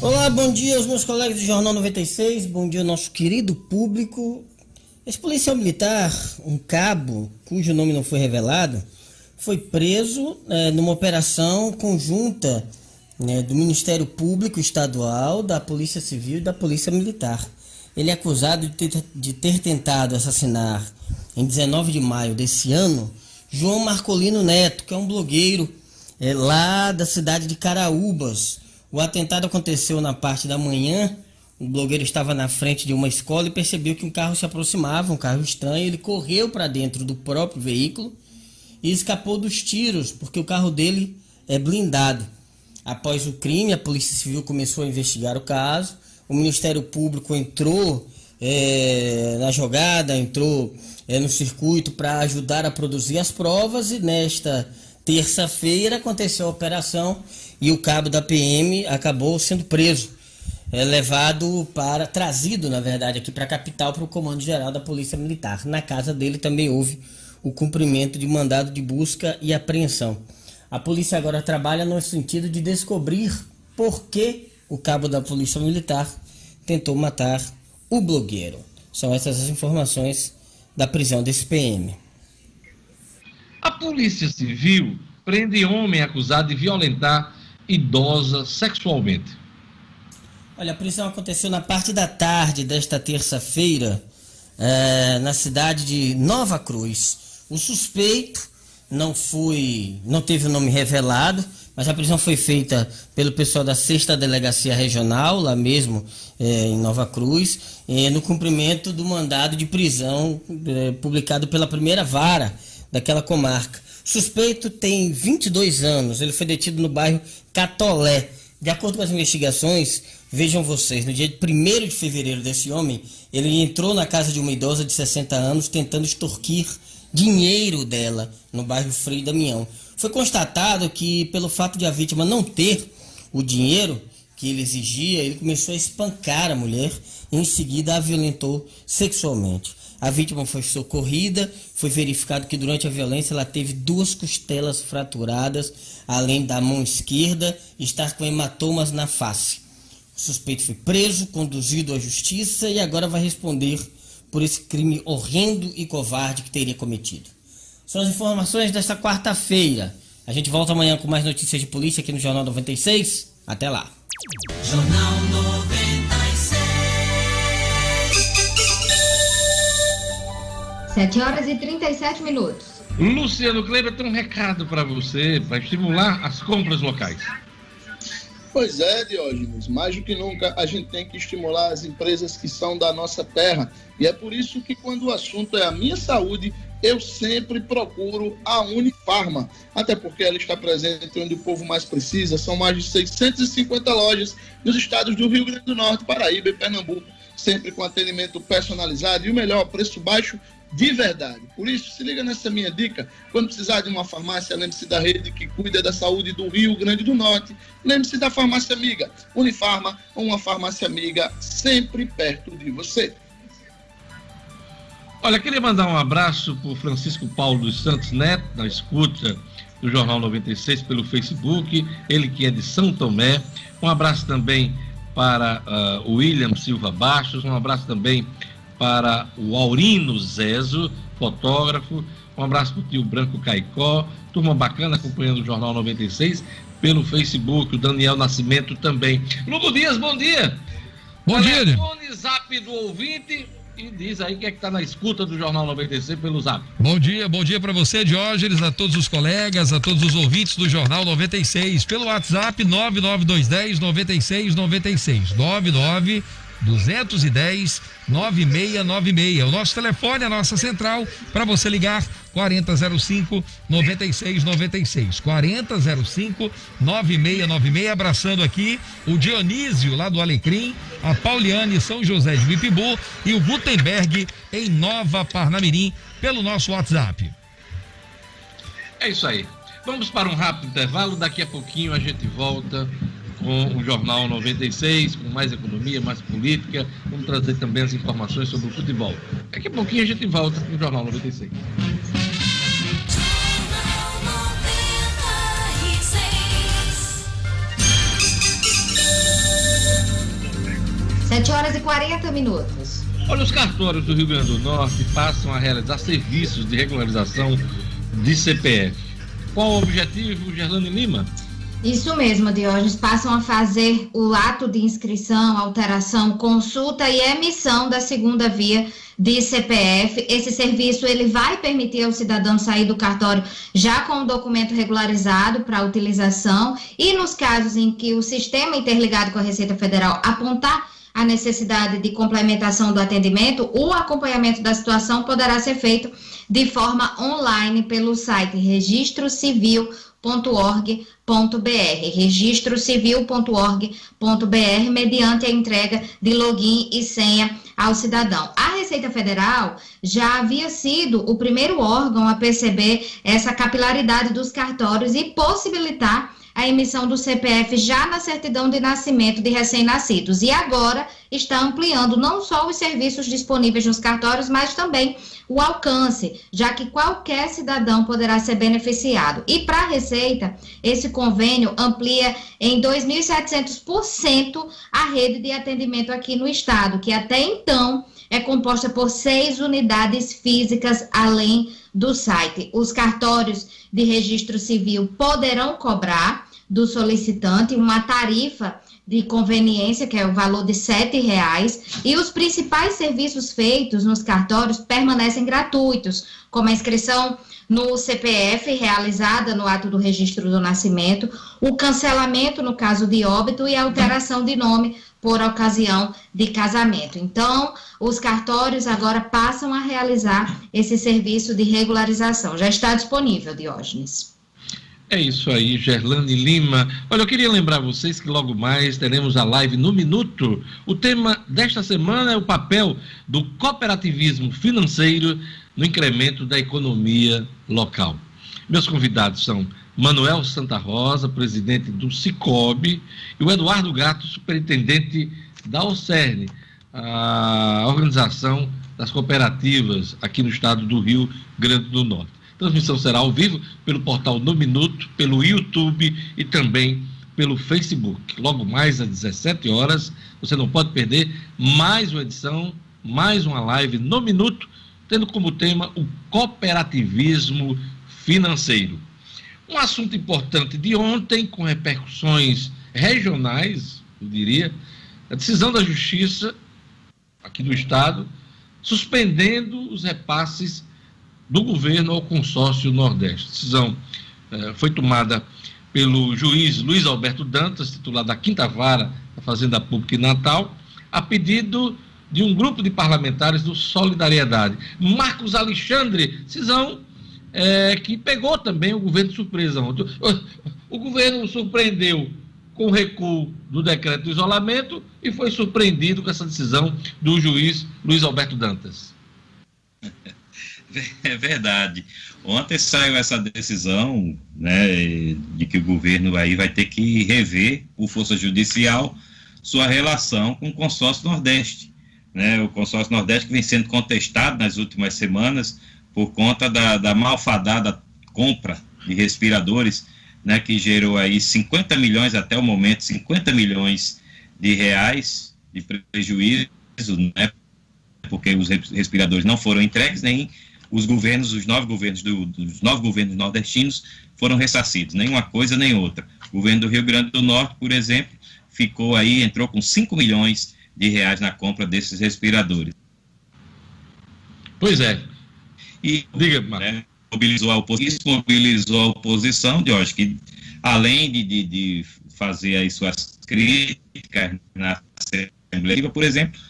Olá, bom dia aos meus colegas do Jornal 96, bom dia ao nosso querido público. Esse policial militar, um cabo, cujo nome não foi revelado, foi preso é, numa operação conjunta né, do Ministério Público Estadual, da Polícia Civil e da Polícia Militar. Ele é acusado de ter, de ter tentado assassinar, em 19 de maio desse ano, João Marcolino Neto, que é um blogueiro é, lá da cidade de Caraúbas o atentado aconteceu na parte da manhã. O blogueiro estava na frente de uma escola e percebeu que um carro se aproximava, um carro estranho. Ele correu para dentro do próprio veículo e escapou dos tiros, porque o carro dele é blindado. Após o crime, a Polícia Civil começou a investigar o caso. O Ministério Público entrou é, na jogada, entrou é, no circuito para ajudar a produzir as provas e nesta terça-feira aconteceu a operação e o cabo da PM acabou sendo preso, é, levado para, trazido na verdade aqui para a capital para o Comando Geral da Polícia Militar. Na casa dele também houve o cumprimento de mandado de busca e apreensão. A polícia agora trabalha no sentido de descobrir por que o cabo da Polícia Militar tentou matar o blogueiro. São essas as informações da prisão desse PM. A Polícia Civil prende homem acusado de violentar idosa sexualmente. Olha, a prisão aconteceu na parte da tarde desta terça-feira, é, na cidade de Nova Cruz. O suspeito não foi, não teve o nome revelado, mas a prisão foi feita pelo pessoal da sexta delegacia regional, lá mesmo é, em Nova Cruz, é, no cumprimento do mandado de prisão publicado pela primeira vara daquela comarca. Suspeito tem 22 anos, ele foi detido no bairro Catolé, De acordo com as investigações, vejam vocês, no dia 1 de fevereiro desse homem, ele entrou na casa de uma idosa de 60 anos tentando extorquir dinheiro dela no bairro Frei Damião. Foi constatado que, pelo fato de a vítima não ter o dinheiro que ele exigia, ele começou a espancar a mulher e em seguida a violentou sexualmente. A vítima foi socorrida, foi verificado que durante a violência ela teve duas costelas fraturadas, além da mão esquerda estar com hematomas na face. O suspeito foi preso, conduzido à justiça e agora vai responder por esse crime horrendo e covarde que teria cometido. São as informações desta quarta-feira. A gente volta amanhã com mais notícias de polícia aqui no Jornal 96. Até lá. Jornal 7 horas e 37 minutos. Luciano Kleber tem um recado para você, para estimular as compras locais. Pois é, Diógenes, mais do que nunca a gente tem que estimular as empresas que são da nossa terra. E é por isso que quando o assunto é a minha saúde, eu sempre procuro a Unifarma, até porque ela está presente onde o povo mais precisa. São mais de 650 lojas nos estados do Rio Grande do Norte, Paraíba e Pernambuco, sempre com atendimento personalizado e o melhor, preço baixo de verdade. Por isso, se liga nessa minha dica. Quando precisar de uma farmácia, lembre-se da rede que cuida da saúde do Rio Grande do Norte. Lembre-se da farmácia amiga. Unifarma, uma farmácia amiga sempre perto de você. Olha, queria mandar um abraço para Francisco Paulo dos Santos Neto, na escuta do Jornal 96 pelo Facebook, ele que é de São Tomé. Um abraço também para uh, William Silva Bastos, um abraço também para o Aurino Zezo, fotógrafo. Um abraço para o tio Branco Caicó, turma bacana acompanhando o Jornal 96 pelo Facebook, o Daniel Nascimento também. Lugo Dias, bom dia. Bom dia. Telefone zap do ouvinte e diz aí que é que está na escuta do Jornal 96 pelo zap. Bom dia, bom dia para você, Diógenes, a todos os colegas, a todos os ouvintes do Jornal 96. Pelo WhatsApp 99210 9696. 99 210 9696. O nosso telefone, a nossa central, para você ligar 4005 9696. 4005 9696. Abraçando aqui o Dionísio lá do Alecrim, a Pauliane São José de Bipibu e o Gutenberg em Nova Parnamirim pelo nosso WhatsApp. É isso aí. Vamos para um rápido intervalo, daqui a pouquinho a gente volta com o Jornal 96, com mais economia, mais política. Vamos trazer também as informações sobre o futebol. Daqui a pouquinho a gente volta com o Jornal 96. Sete horas e 40 minutos. Olha, os cartórios do Rio Grande do Norte passam a realizar serviços de regularização de CPF. Qual o objetivo, Gerlane Lima? Isso mesmo, Diógenes. Passam a fazer o ato de inscrição, alteração, consulta e emissão da segunda via de CPF. Esse serviço ele vai permitir ao cidadão sair do cartório já com o documento regularizado para utilização e nos casos em que o sistema interligado com a Receita Federal apontar a necessidade de complementação do atendimento, o acompanhamento da situação poderá ser feito de forma online pelo site registrocivil.org registrocivil.org, registrocivil.org.br, mediante a entrega de login e senha ao cidadão. A Receita Federal já havia sido o primeiro órgão a perceber essa capilaridade dos cartórios e possibilitar a emissão do CPF já na certidão de nascimento de recém-nascidos. E agora está ampliando não só os serviços disponíveis nos cartórios, mas também o alcance, já que qualquer cidadão poderá ser beneficiado. E para a Receita, esse convênio amplia em 2.700% a rede de atendimento aqui no estado, que até então é composta por seis unidades físicas além do site. Os cartórios de registro civil poderão cobrar do solicitante uma tarifa de conveniência, que é o valor de R$ reais, e os principais serviços feitos nos cartórios permanecem gratuitos, como a inscrição no CPF realizada no ato do registro do nascimento, o cancelamento no caso de óbito e a alteração de nome por ocasião de casamento. Então, os cartórios agora passam a realizar esse serviço de regularização. Já está disponível, Diógenes. É isso aí, Gerlane Lima. Olha, eu queria lembrar vocês que logo mais teremos a live no Minuto. O tema desta semana é o papel do cooperativismo financeiro no incremento da economia local. Meus convidados são Manuel Santa Rosa, presidente do Cicobi, e o Eduardo Gato, superintendente da OCERN, a Organização das Cooperativas aqui no estado do Rio Grande do Norte. Transmissão será ao vivo pelo portal No Minuto, pelo YouTube e também pelo Facebook. Logo mais às 17 horas, você não pode perder mais uma edição, mais uma live no Minuto, tendo como tema o cooperativismo financeiro. Um assunto importante de ontem, com repercussões regionais, eu diria, a decisão da Justiça, aqui do Estado, suspendendo os repasses do governo ao consórcio Nordeste. A decisão eh, foi tomada pelo juiz Luiz Alberto Dantas, titular da Quinta Vara da Fazenda Pública em Natal, a pedido de um grupo de parlamentares do Solidariedade. Marcos Alexandre, decisão eh, que pegou também o governo de surpresa. O, o governo surpreendeu com o recuo do decreto do isolamento e foi surpreendido com essa decisão do juiz Luiz Alberto Dantas. É verdade. Ontem saiu essa decisão, né, de que o governo aí vai ter que rever, por força judicial, sua relação com o consórcio Nordeste. Né, o consórcio Nordeste que vem sendo contestado nas últimas semanas por conta da, da malfadada compra de respiradores, né, que gerou aí 50 milhões até o momento, 50 milhões de reais de prejuízo, né, porque os respiradores não foram entregues, nem os governos, os nove governos do, dos nove governos nordestinos foram ressarcidos, nem uma coisa nem outra. O governo do Rio Grande do Norte, por exemplo, ficou aí, entrou com 5 milhões de reais na compra desses respiradores. Pois é. E Diga, né, mobilizou a oposição, isso mobilizou a oposição, de hoje que além de, de, de fazer aí suas críticas na Assembleia, por exemplo,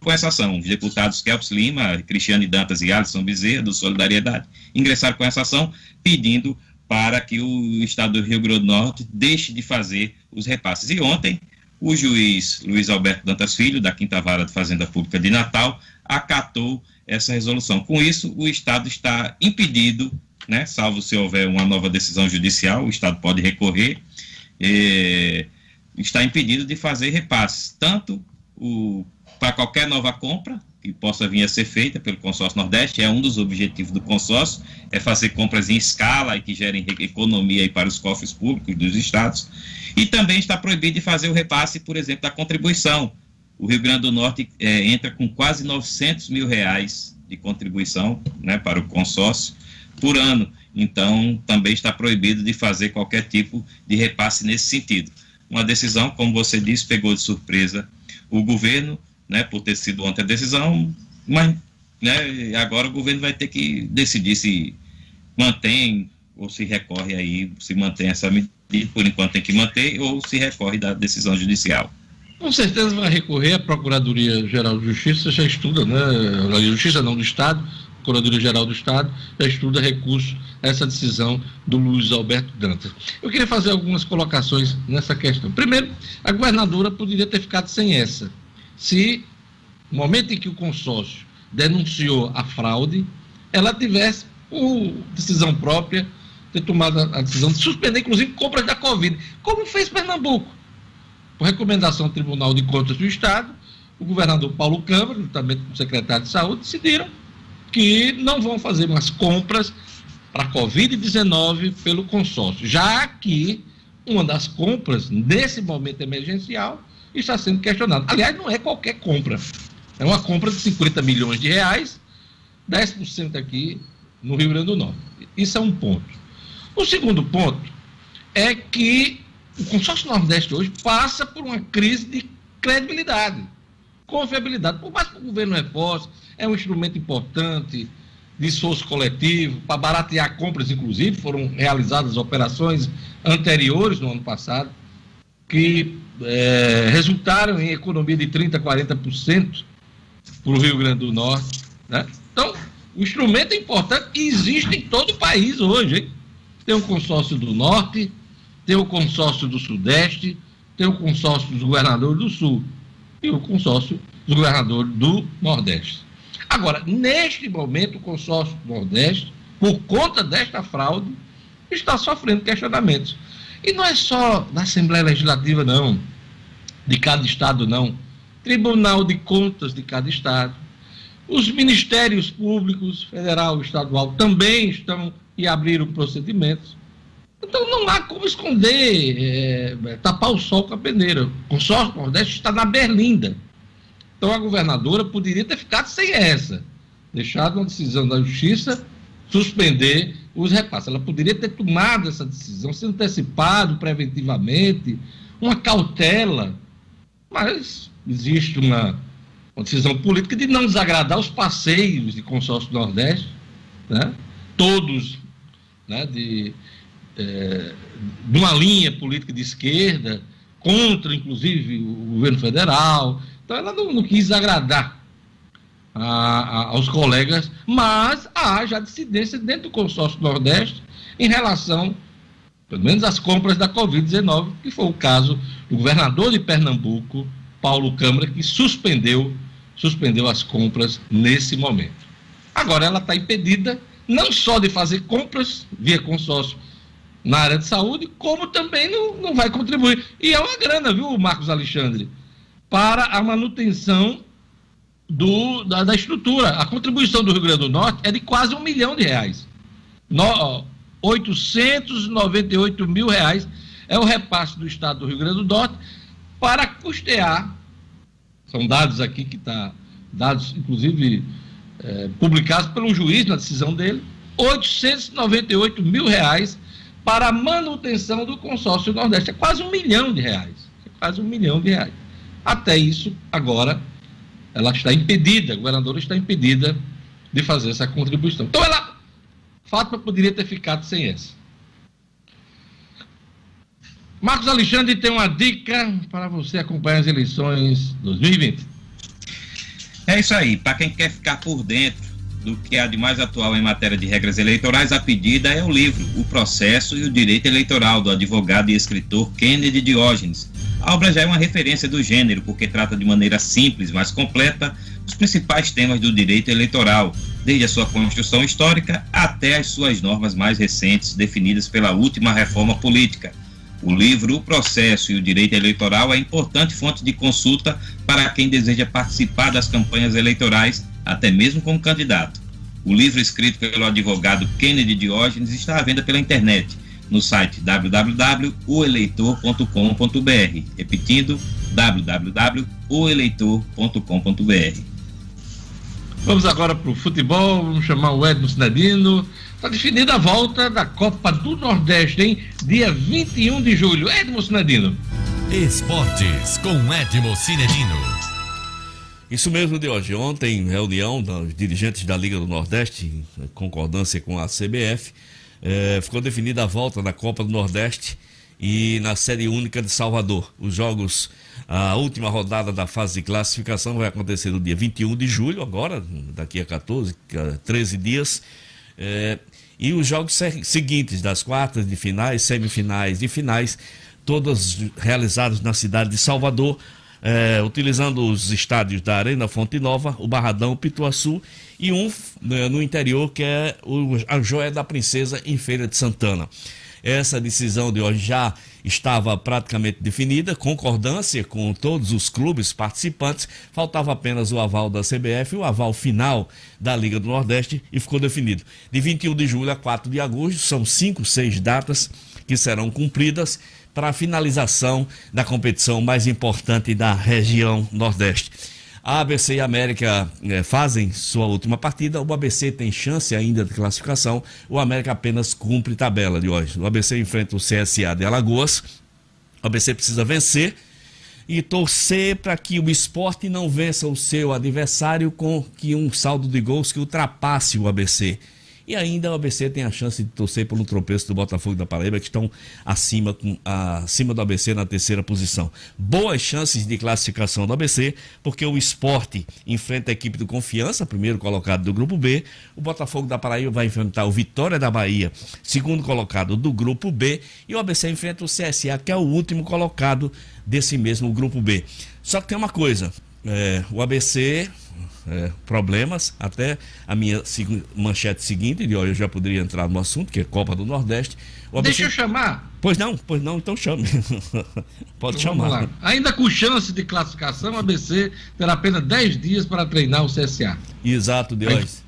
com essa ação. Os deputados Kelps Lima, Cristiane Dantas e Alisson Bezerra, do Solidariedade, ingressaram com essa ação pedindo para que o Estado do Rio Grande do Norte deixe de fazer os repasses. E ontem, o juiz Luiz Alberto Dantas Filho, da Quinta Vara de Fazenda Pública de Natal, acatou essa resolução. Com isso, o Estado está impedido, né, salvo se houver uma nova decisão judicial, o Estado pode recorrer, eh, está impedido de fazer repasses, tanto o para qualquer nova compra que possa vir a ser feita pelo consórcio Nordeste, é um dos objetivos do consórcio, é fazer compras em escala e que gerem economia para os cofres públicos dos estados, e também está proibido de fazer o repasse, por exemplo, da contribuição. O Rio Grande do Norte é, entra com quase 900 mil reais de contribuição né, para o consórcio por ano, então também está proibido de fazer qualquer tipo de repasse nesse sentido. Uma decisão, como você disse, pegou de surpresa o governo, né, por ter sido ontem a decisão, mas né, agora o governo vai ter que decidir se mantém ou se recorre aí, se mantém essa medida, por enquanto tem que manter, ou se recorre da decisão judicial. Com certeza vai recorrer, a Procuradoria-Geral de Justiça já estuda, né, a Justiça não do Estado, a Procuradoria-Geral do Estado já estuda recurso a essa decisão do Luiz Alberto Dantas. Eu queria fazer algumas colocações nessa questão. Primeiro, a governadora poderia ter ficado sem essa, se, no momento em que o consórcio denunciou a fraude, ela tivesse, por decisão própria, ter tomado a decisão de suspender, inclusive, compras da Covid, como fez Pernambuco. Por recomendação do Tribunal de Contas do Estado, o governador Paulo Câmara, juntamente com o secretário de Saúde, decidiram que não vão fazer mais compras para a Covid-19 pelo consórcio, já que uma das compras, nesse momento emergencial, está sendo questionado. Aliás, não é qualquer compra. É uma compra de 50 milhões de reais, 10% aqui no Rio Grande do Norte. Isso é um ponto. O segundo ponto é que o consórcio Nordeste hoje passa por uma crise de credibilidade, confiabilidade. Por mais que o governo reforce, é um instrumento importante de esforço coletivo, para baratear compras, inclusive, foram realizadas operações anteriores no ano passado, que é, resultaram em economia de 30%, 40% para o Rio Grande do Norte. Né? Então, o instrumento é importante e existe em todo o país hoje. Hein? tem o consórcio do Norte, tem o consórcio do Sudeste, tem o consórcio dos governadores do Sul e o consórcio dos governadores do Nordeste. Agora, neste momento, o consórcio do Nordeste, por conta desta fraude, está sofrendo questionamentos. E não é só na Assembleia Legislativa, não, de cada estado, não. Tribunal de Contas de cada estado. Os ministérios públicos, federal e estadual, também estão e abriram procedimentos. Então não há como esconder, é, tapar o sol com a peneira. O consórcio Nordeste está na berlinda. Então a governadora poderia ter ficado sem essa, deixado uma decisão da justiça suspender os repasses. Ela poderia ter tomado essa decisão, se antecipado preventivamente, uma cautela, mas existe uma, uma decisão política de não desagradar os passeios de consórcio Nordeste, né? todos né, de, é, de uma linha política de esquerda, contra, inclusive, o governo federal. Então, ela não, não quis agradar a, a, aos colegas, mas há já dissidência dentro do consórcio Nordeste em relação, pelo menos, às compras da Covid-19, que foi o caso do governador de Pernambuco, Paulo Câmara, que suspendeu, suspendeu as compras nesse momento. Agora ela está impedida não só de fazer compras via consórcio na área de saúde, como também não, não vai contribuir. E é uma grana, viu, Marcos Alexandre, para a manutenção do, da, da, estrutura. A contribuição do Rio Grande do Norte é de quase um milhão de reais. No, 898 mil reais é o repasse do Estado do Rio Grande do Norte para custear, são dados aqui que está, dados inclusive é, publicados pelo juiz na decisão dele, 898 mil reais para a manutenção do consórcio Nordeste. É quase um milhão de reais. É quase um milhão de reais. Até isso, agora, ela está impedida, a governadora está impedida de fazer essa contribuição. Então, ela, Fátima poderia ter ficado sem essa. Marcos Alexandre tem uma dica para você acompanhar as eleições 2020. É isso aí. Para quem quer ficar por dentro do que há de mais atual em matéria de regras eleitorais, a pedida é o livro O Processo e o Direito Eleitoral, do advogado e escritor Kennedy Diógenes. A obra já é uma referência do gênero, porque trata de maneira simples, mas completa, os principais temas do direito eleitoral, desde a sua construção histórica até as suas normas mais recentes, definidas pela última reforma política. O livro O Processo e o Direito Eleitoral é importante fonte de consulta para quem deseja participar das campanhas eleitorais até mesmo como candidato. O livro escrito pelo advogado Kennedy Diógenes está à venda pela internet no site www.oeleitor.com.br. Repetindo, www.oeleitor.com.br. Vamos agora para o futebol, vamos chamar o Edmo Sinedino. Está definida a volta da Copa do Nordeste, hein? Dia 21 de julho. Edmo Sinedino. Esportes com Edmo Cinedino. Isso mesmo de hoje. Ontem, reunião dos dirigentes da Liga do Nordeste, em concordância com a CBF, eh, ficou definida a volta da Copa do Nordeste e na Série Única de Salvador. Os jogos, a última rodada da fase de classificação vai acontecer no dia 21 de julho, agora, daqui a 14, 13 dias. Eh, e os jogos seguintes, das quartas de finais, semifinais e finais, todos realizados na cidade de Salvador é, utilizando os estádios da Arena Fonte Nova, o Barradão, Pituaçu e um né, no interior que é o, a Joia da Princesa em Feira de Santana. Essa decisão de hoje já estava praticamente definida, concordância com todos os clubes participantes, faltava apenas o aval da CBF, o aval final da Liga do Nordeste e ficou definido. De 21 de julho a 4 de agosto, são cinco, seis datas que serão cumpridas para a finalização da competição mais importante da região Nordeste. A ABC e a América eh, fazem sua última partida. O ABC tem chance ainda de classificação. O América apenas cumpre tabela de hoje. O ABC enfrenta o CSA de Alagoas. O ABC precisa vencer e torcer para que o esporte não vença o seu adversário com que um saldo de gols que ultrapasse o ABC. E ainda o ABC tem a chance de torcer um tropeço do Botafogo da Paraíba, que estão acima, acima do ABC na terceira posição. Boas chances de classificação do ABC, porque o esporte enfrenta a equipe do Confiança, primeiro colocado do grupo B. O Botafogo da Paraíba vai enfrentar o Vitória da Bahia, segundo colocado do grupo B. E o ABC enfrenta o CSA, que é o último colocado desse mesmo grupo B. Só que tem uma coisa: é, o ABC é, problemas. Até a minha manchete seguinte, de olha, eu já poderia entrar no assunto, que é Copa do Nordeste. ABC... Deixa eu chamar. Pois não, pois não, então chame. [laughs] Pode então, chamar. Ainda com chance de classificação, o ABC terá apenas 10 dias para treinar o CSA. Exato, Deus.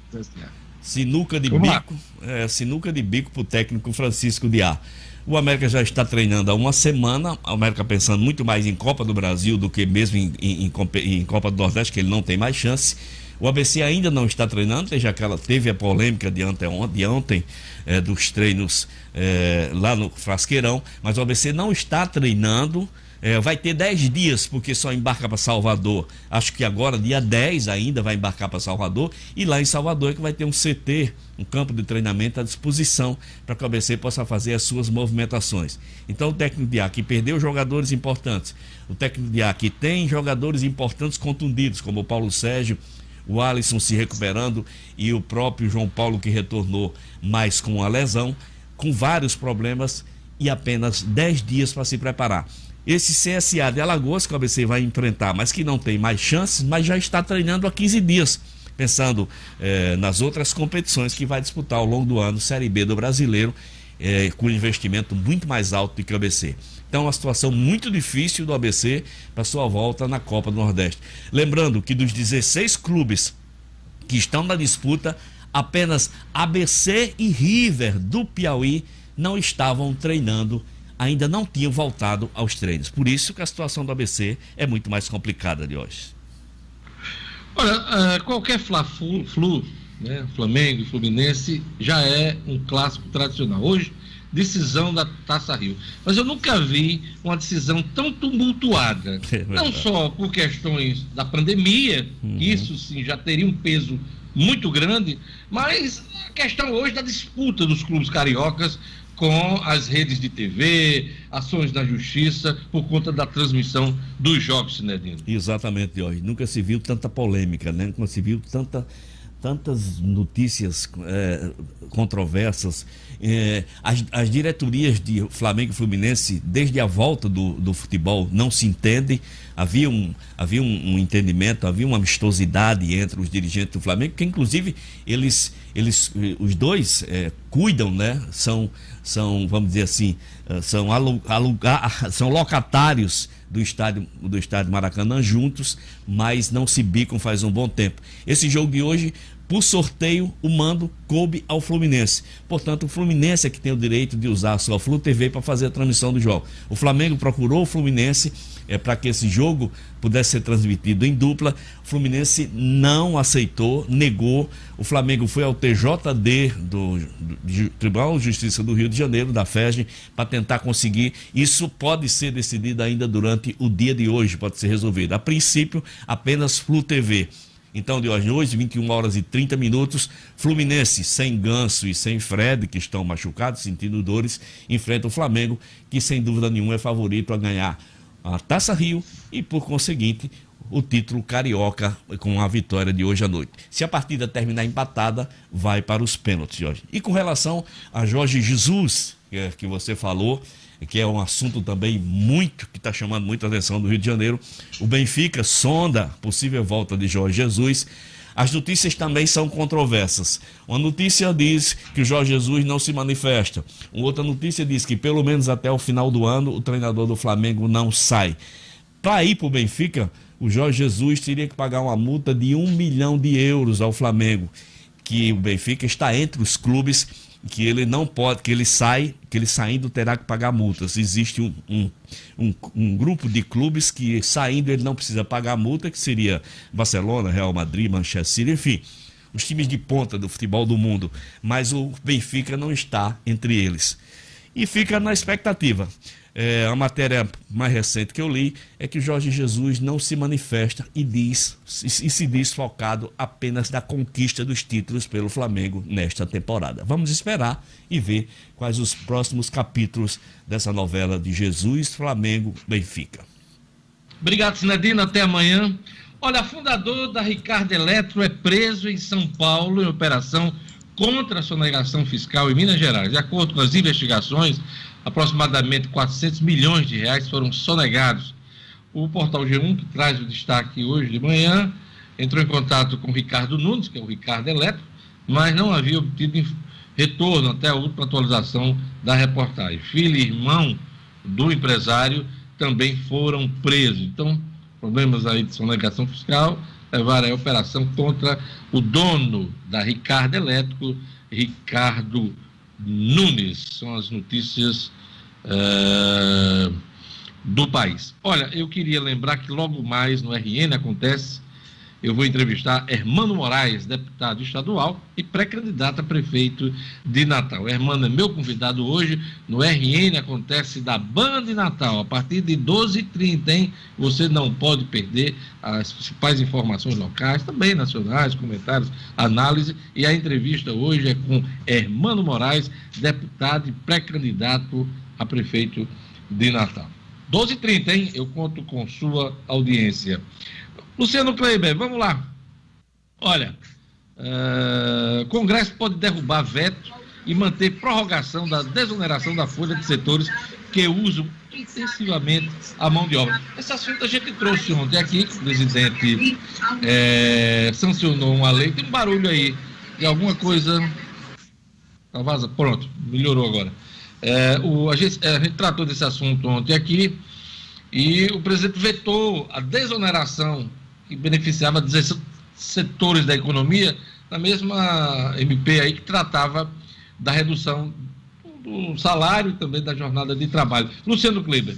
Sinuca de Vamos bico, é, sinuca de bico para o técnico Francisco de A. O América já está treinando há uma semana. O América pensando muito mais em Copa do Brasil do que mesmo em, em, em, em Copa do Nordeste, que ele não tem mais chance. O ABC ainda não está treinando, já que ela teve a polêmica de ontem, de ontem é, dos treinos é, lá no Frasqueirão, mas o ABC não está treinando é, vai ter 10 dias, porque só embarca para Salvador. Acho que agora, dia 10, ainda vai embarcar para Salvador. E lá em Salvador é que vai ter um CT, um campo de treinamento à disposição para que o ABC possa fazer as suas movimentações. Então, o técnico de Aqui perdeu jogadores importantes. O técnico de Aqui tem jogadores importantes contundidos, como o Paulo Sérgio, o Alisson se recuperando e o próprio João Paulo que retornou, mas com a lesão, com vários problemas e apenas 10 dias para se preparar esse CSA de Alagoas que o ABC vai enfrentar, mas que não tem mais chances, mas já está treinando há 15 dias, pensando eh, nas outras competições que vai disputar ao longo do ano, Série B do Brasileiro, eh, com investimento muito mais alto do que o ABC. Então, uma situação muito difícil do ABC para sua volta na Copa do Nordeste. Lembrando que dos 16 clubes que estão na disputa, apenas ABC e River do Piauí não estavam treinando ainda não tinham voltado aos treinos. Por isso que a situação do ABC é muito mais complicada de hoje. Olha, uh, qualquer Fla-Flu, né, Flamengo e Fluminense, já é um clássico tradicional. Hoje, decisão da Taça Rio. Mas eu nunca vi uma decisão tão tumultuada. [laughs] É não só por questões da pandemia, uhum. isso sim já teria um peso muito grande, mas a questão hoje da disputa dos clubes cariocas com as redes de TV, ações da justiça, por conta da transmissão dos jogos, Sinedino. Exatamente, hoje. Nunca se viu tanta polêmica, né? Nunca se viu tanta, tantas notícias é, controversas. É, as, as, diretorias de Flamengo e Fluminense, desde a volta do, do futebol, não se entendem. Havia, um, havia um, um, entendimento, havia uma amistosidade entre os dirigentes do Flamengo, que inclusive eles, eles os dois é, cuidam, né? São são, vamos dizer assim, eh, são, alugar, [laughs] são locatários do estádio, do estádio Maracanã juntos, mas não se bicam faz um bom tempo. Esse jogo de hoje, por sorteio, o mando coube ao Fluminense. Portanto, o Fluminense é que tem o direito de usar a sua Flu TV para fazer a transmissão do jogo. O Flamengo procurou o Fluminense é, para que esse jogo pudesse ser transmitido em dupla. O Fluminense não aceitou, negou. O Flamengo foi ao TJD do, do Tribunal de Justiça do Rio de Janeiro, da FEG, para tentar conseguir. Isso pode ser decidido ainda durante o dia de hoje, pode ser resolvido. A princípio, apenas Flu TV. Então, de hoje, 21 horas e 30 minutos, Fluminense sem Ganso e sem Fred, que estão machucados, sentindo dores, enfrenta o Flamengo, que sem dúvida nenhuma é favorito a ganhar a Taça Rio e, por conseguinte, o título carioca com a vitória de hoje à noite. Se a partida terminar empatada, vai para os pênaltis, Jorge. E com relação a Jorge Jesus, que, é, que você falou, que é um assunto também muito que está chamando muita atenção do Rio de Janeiro, o Benfica sonda possível volta de Jorge Jesus. As notícias também são controversas. Uma notícia diz que o Jorge Jesus não se manifesta. Uma outra notícia diz que pelo menos até o final do ano o treinador do Flamengo não sai. Para ir para o Benfica, o Jorge Jesus teria que pagar uma multa de um milhão de euros ao Flamengo, que o Benfica está entre os clubes que ele não pode, que ele sai, que ele saindo terá que pagar multas. Existe um, um, um, um, grupo de clubes que saindo ele não precisa pagar multa, que seria Barcelona, Real Madrid, Manchester City, enfim, os times de ponta do futebol do mundo. Mas o Benfica não está entre eles. e fica na expectativa. É, a matéria mais recente que eu li é que Jorge Jesus não se manifesta e diz e se diz focado apenas na conquista dos títulos pelo Flamengo nesta temporada. Vamos esperar e ver quais os próximos capítulos dessa novela de Jesus, Flamengo, Benfica. Obrigado, Sinedino. Até amanhã. Olha, fundador da Ricardo Eletro é preso em São Paulo em operação contra a sonegação fiscal em Minas Gerais. De acordo com as investigações, aproximadamente 400 milhões de reais foram sonegados. O portal G1, que traz o destaque hoje de manhã, entrou em contato com o Ricardo Nunes, que é o Ricardo Eletro, mas não havia obtido retorno até a última atualização da reportagem. Filho e irmão do empresário também foram presos. Então, problemas aí de sonegação fiscal levaram a operação contra o dono da Ricardo Elétrico, Ricardo Nunes. São as notícias uh, do país. Olha, eu queria lembrar que logo mais no RN acontece eu vou entrevistar Hermano Moraes, deputado estadual e pré-candidato a prefeito de Natal. Hermano é meu convidado hoje no RN, acontece da Banda de Natal, a partir de 12h30, hein? Você não pode perder as principais informações locais, também nacionais, comentários, análise. E a entrevista hoje é com Hermano Moraes, deputado e pré-candidato a prefeito de Natal. 12h30, hein? Eu conto com sua audiência. Luciano Kleiber, vamos lá. Olha, uh, Congresso pode derrubar veto e manter prorrogação da desoneração da folha de setores que usam intensivamente a mão de obra. Esse assunto a gente trouxe ontem aqui, o presidente é, sancionou uma lei. Tem um barulho aí de alguma coisa. Tá vaza? Pronto, melhorou agora. É, o, a, gente, a gente tratou desse assunto ontem aqui e o presidente vetou a desoneração que beneficiava 16 setores da economia, na mesma MP aí que tratava da redução do salário e também da jornada de trabalho. Luciano Kleber.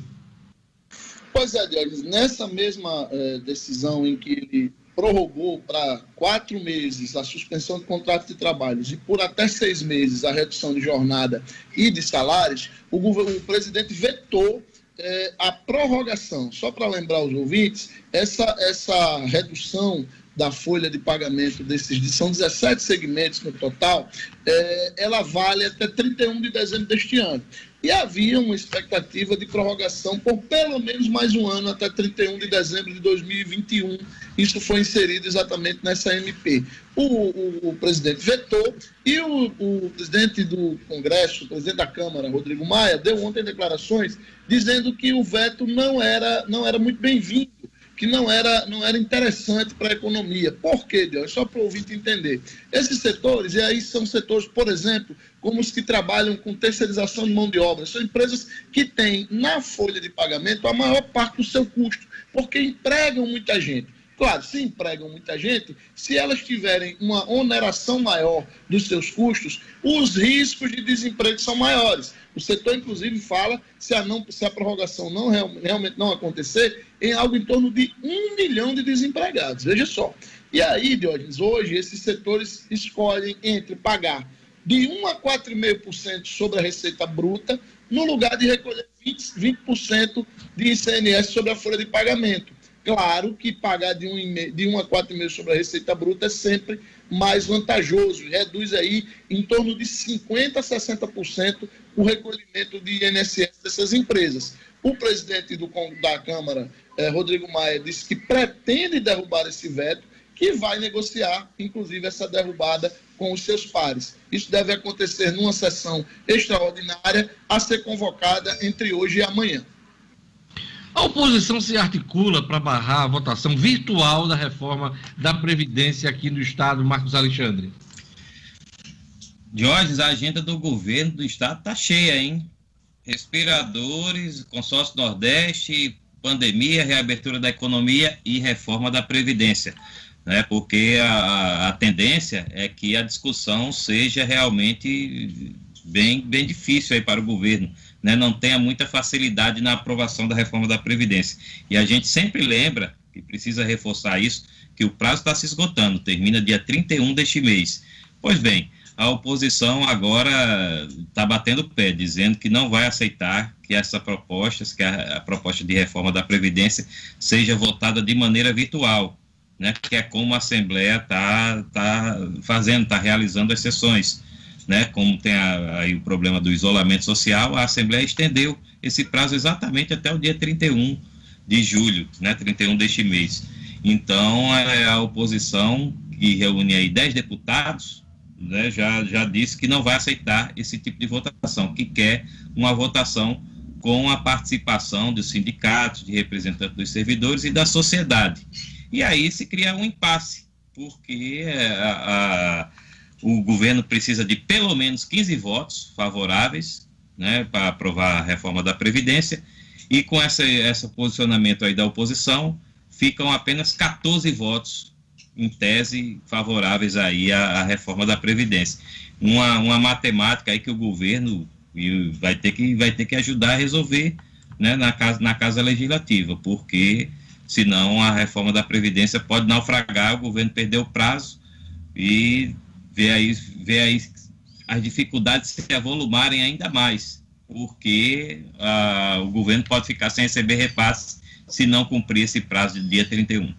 Pois é, Diogo, nessa mesma eh, decisão em que ele prorrogou para quatro meses a suspensão de contrato de trabalhos e por até seis meses a redução de jornada e de salários, o, o presidente vetou é, a prorrogação, só para lembrar os ouvintes, essa, essa redução da folha de pagamento desses, são 17 segmentos no total, é, ela vale até 31 de dezembro deste ano. E havia uma expectativa de prorrogação por pelo menos mais um ano, até 31 de dezembro de 2021. Isso foi inserido exatamente nessa MP. O, o, o presidente vetou e o, o, presidente do Congresso, o presidente da Câmara, Rodrigo Maia, deu ontem declarações dizendo que o veto não era, não era muito bem-vindo que não era, não era interessante para a economia. Por quê, Deus? Só para o ouvinte entender. Esses setores, e aí são setores, por exemplo, como os que trabalham com terceirização de mão de obra, são empresas que têm na folha de pagamento a maior parte do seu custo, porque empregam muita gente. Claro, se empregam muita gente, se elas tiverem uma oneração maior dos seus custos, os riscos de desemprego são maiores. O setor, inclusive, fala, se a, não, se a prorrogação não realmente não acontecer, em algo em torno de um milhão de desempregados. Veja só. E aí, Diógenes, hoje esses setores escolhem entre pagar de 1 a 4,5% sobre a receita bruta, no lugar de recolher 20%, 20 de ICMS sobre a folha de pagamento. Claro que pagar de 1, de 1 a 4,5% sobre a receita bruta é sempre mais vantajoso, reduz aí em torno de 50% a 60% o recolhimento de INSS dessas empresas. O presidente do, da Câmara, eh, Rodrigo Maia, disse que pretende derrubar esse veto, que vai negociar, inclusive, essa derrubada com os seus pares. Isso deve acontecer numa sessão extraordinária a ser convocada entre hoje e amanhã. A oposição se articula para barrar a votação virtual da reforma da Previdência aqui no Estado, Marcos Alexandre. Jorge, a agenda do governo do Estado está cheia, hein? Respiradores, consórcio Nordeste, pandemia, reabertura da economia e reforma da Previdência. Né? Porque a, a tendência é que a discussão seja realmente bem, bem difícil aí para o governo né, não tenha muita facilidade na aprovação da reforma da Previdência. E a gente sempre lembra, e precisa reforçar isso, que o prazo está se esgotando, termina dia 31 deste mês. Pois bem, a oposição agora está batendo o pé, dizendo que não vai aceitar que essa proposta, que a, a, proposta de reforma da Previdência seja votada de maneira virtual, né, que é como a Assembleia está tá fazendo, está realizando as sessões. Né, como tem a, aí o problema do isolamento social, a Assembleia estendeu esse prazo exatamente até o dia 31 de julho, né, 31 deste mês. Então, a, é, a oposição, que reúne aí 10 deputados, né, já, já disse que não vai aceitar esse tipo de votação, que quer uma votação com a participação dos sindicatos, de representantes dos servidores e da sociedade. E aí se cria um impasse, porque é, a, a, o governo precisa de pelo menos 15 votos favoráveis né, para aprovar a reforma da Previdência, e com esse, esse posicionamento aí da oposição, ficam apenas 14 votos em tese, favoráveis aí à, à reforma da Previdência. Uma, uma matemática aí que o governo vai ter que, vai ter que ajudar a resolver né, na, casa, na Casa Legislativa, porque senão a reforma da Previdência pode naufragar, o governo perder o prazo e ver aí, ver aí as dificuldades se avolumarem ainda mais, porque ah, o governo pode ficar sem receber repasses se não cumprir esse prazo de dia 31.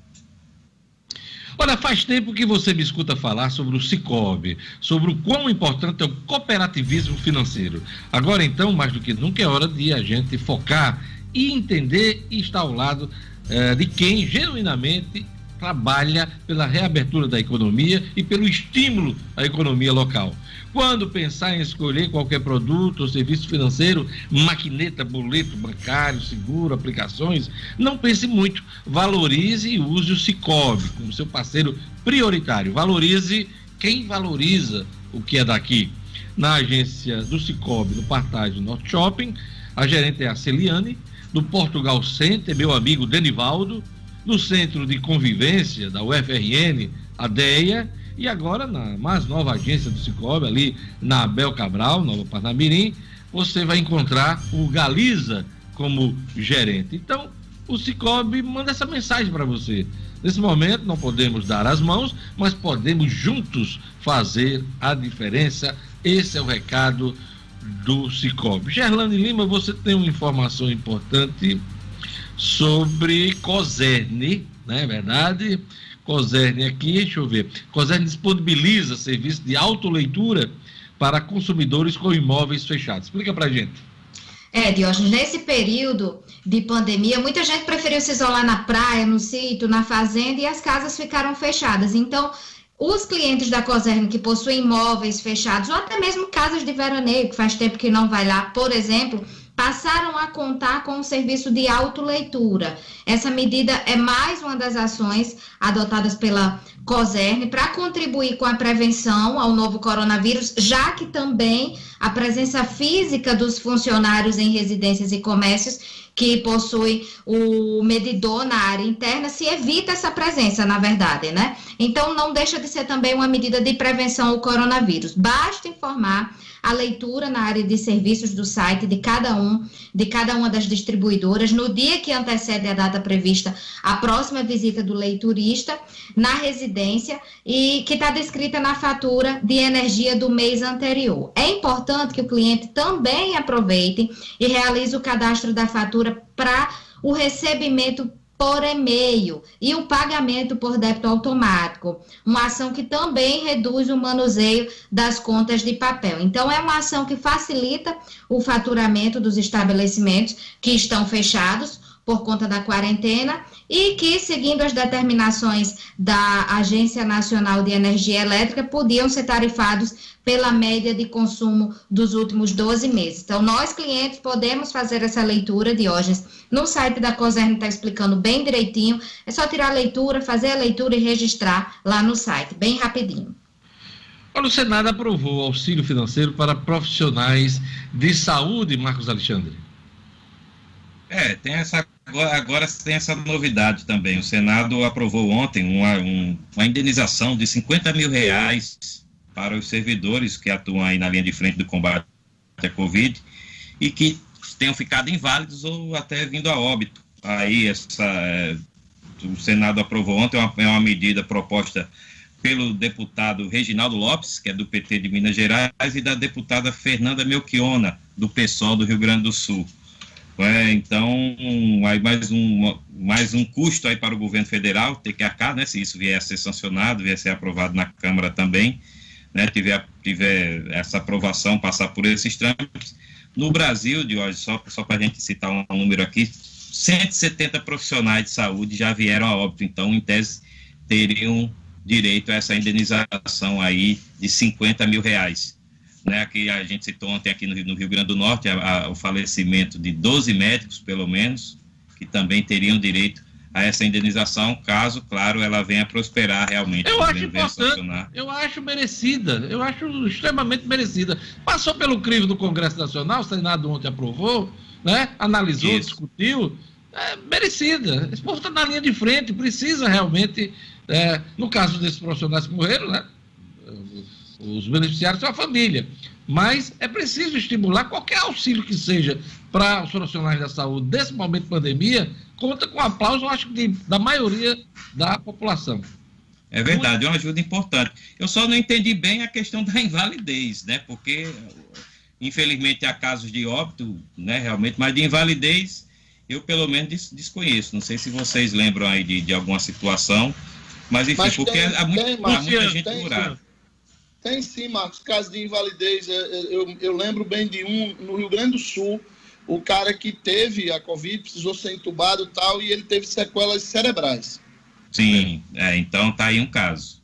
Olha, faz tempo que você me escuta falar sobre o Cicobi, sobre o quão importante é o cooperativismo financeiro. Agora, então, mais do que nunca, é hora de a gente focar e entender e estar ao lado eh, de quem genuinamente trabalha pela reabertura da economia e pelo estímulo à economia local. Quando pensar em escolher qualquer produto ou serviço financeiro, maquineta, boleto bancário, seguro, aplicações, não pense muito. Valorize e use o Cicobi como seu parceiro prioritário. Valorize quem valoriza o que é daqui. Na agência do Cicobi, no Partage Norte Shopping, a gerente é a Celiane. No Portugal Center, meu amigo Denivaldo. No Centro de Convivência da UFRN, a DEA e agora, na mais nova agência do Cicobi, ali na Abel Cabral, Nova Parnamirim, você vai encontrar o Galiza como gerente. Então, o Cicobi manda essa mensagem para você. Nesse momento, não podemos dar as mãos, mas podemos juntos fazer a diferença. Esse é o recado do Cicobi. Gerlane Lima, você tem uma informação importante sobre COSERN, não é verdade? COSERN aqui, deixa eu ver. COSERN disponibiliza serviço de autoleitura para consumidores com imóveis fechados. Explica para gente. É, Diógenes, nesse período de pandemia, muita gente preferiu se isolar na praia, no sítio, na fazenda e as casas ficaram fechadas. Então, os clientes da COSERN que possuem imóveis fechados, ou até mesmo casas de veraneio, que faz tempo que não vai lá, por exemplo, passaram a contar com o serviço de autoleitura. Essa medida é mais uma das ações adotadas pela COSERN para contribuir com a prevenção ao novo coronavírus, já que também a presença física dos funcionários em residências e comércios que possui o medidor na área interna, se evita essa presença, na verdade, né? Então, não deixa de ser também uma medida de prevenção ao coronavírus. Basta informar a leitura na área de serviços do site de cada um, de cada uma das distribuidoras, no dia que antecede a data prevista, a próxima visita do leiturista na residência e que está descrita na fatura de energia do mês anterior. É importante que o cliente também aproveite e realize o cadastro da fatura para o recebimento por e-mail e o pagamento por débito automático, uma ação que também reduz o manuseio das contas de papel. Então, é uma ação que facilita o faturamento dos estabelecimentos que estão fechados por conta da quarentena e que, seguindo as determinações da Agência Nacional de Energia Elétrica, podiam ser tarifados pela média de consumo dos últimos 12 meses. Então, nós, clientes, podemos fazer essa leitura, Diógenes. No site da COSERN está explicando bem direitinho. É só tirar a leitura, fazer a leitura e registrar lá no site, bem rapidinho. Olha, o Senado aprovou auxílio financeiro para profissionais de saúde, Marcos Alexandre. É, tem essa agora, agora tem essa novidade também. O Senado aprovou ontem uma, um, uma indenização de 50 mil reais para os servidores que atuam aí na linha de frente do combate à Covid e que tenham ficado inválidos ou até vindo a óbito. Aí essa, é, o Senado aprovou ontem, é uma, é uma medida proposta pelo deputado Reginaldo Lopes, que é do PT de Minas Gerais, e da deputada Fernanda Melchiona, do PSOL do Rio Grande do Sul. É, então, aí mais um, mais um custo aí para o governo federal, ter que arcar, né, se isso vier a ser sancionado, vier a ser aprovado na Câmara também, né, tiver, tiver essa aprovação, passar por esses trâmites. No Brasil, de hoje, só, só para a gente citar um número aqui, 170 profissionais de saúde já vieram a óbito, então, em tese, teriam direito a essa indenização aí de 50 mil reais. Né, que a gente citou ontem aqui no Rio, no Rio Grande do Norte, a, a, o falecimento de 12 médicos, pelo menos, que também teriam direito a essa indenização, caso, claro, ela venha prosperar realmente. Eu acho importante, eu acho merecida, eu acho extremamente merecida. Passou pelo crivo do Congresso Nacional, o Senado ontem aprovou, né? analisou, Isso. discutiu, é merecida. Esse povo está na linha de frente, precisa realmente é, no caso desses profissionais que morreram, né, os beneficiários são a família. Mas é preciso estimular qualquer auxílio que seja para os profissionais da saúde desse momento de pandemia, conta com aplauso, eu acho, de, da maioria da população. É verdade, é uma ajuda importante. Eu só não entendi bem a questão da invalidez, né? Porque, infelizmente, há casos de óbito, né, realmente, mas de invalidez eu pelo menos desconheço. Não sei se vocês lembram aí de, de alguma situação mas enfim, Mas porque tem, há, muito, tem, Marcos, há muita gente tem, curada. Tem sim, Marcos, caso de invalidez. É, eu, eu lembro bem de um no Rio Grande do Sul, o cara que teve a Covid, precisou ser entubado e tal, e ele teve sequelas cerebrais. Sim, é, então tá aí um caso.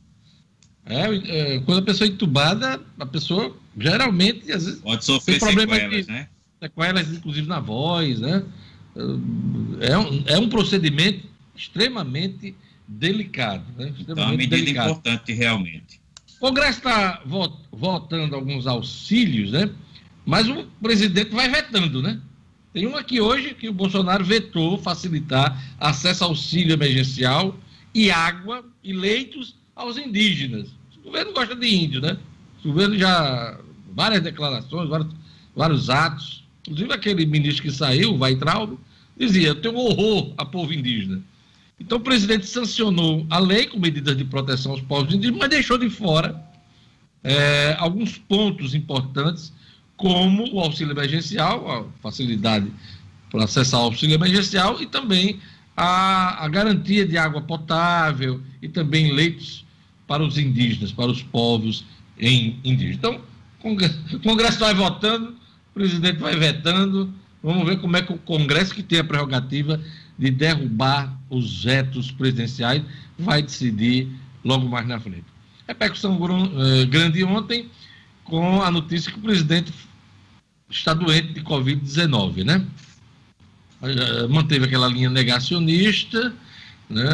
É, é, quando a pessoa é entubada, a pessoa geralmente às vezes pode sofrer tem sequelas, de, né? Sequelas, inclusive na voz, né? É um, é um procedimento extremamente delicado. Né? Então, uma medida delicado. importante realmente. O Congresso está votando alguns auxílios, né? mas o presidente vai vetando, né? Tem um aqui hoje que o Bolsonaro vetou facilitar acesso ao auxílio emergencial e água e leitos aos indígenas. O governo gosta de índio, né? O governo já. várias declarações, vários, vários atos. Inclusive aquele ministro que saiu, o Weitraub, dizia: eu tenho horror a povo indígena. Então o presidente sancionou a lei com medidas de proteção aos povos indígenas, mas deixou de fora é, alguns pontos importantes, como o auxílio emergencial, a facilidade para acessar o auxílio emergencial e também a, a garantia de água potável e também leitos para os indígenas, para os povos em indígenas. Então, o Congresso vai votando, o presidente vai vetando, vamos ver como é que o Congresso, que tem a prerrogativa de derrubar os vetos presidenciais, vai decidir logo mais na frente. Repercussão eh, grande ontem com a notícia que o presidente está doente de Covid-19, né? Eh, manteve aquela linha negacionista, né?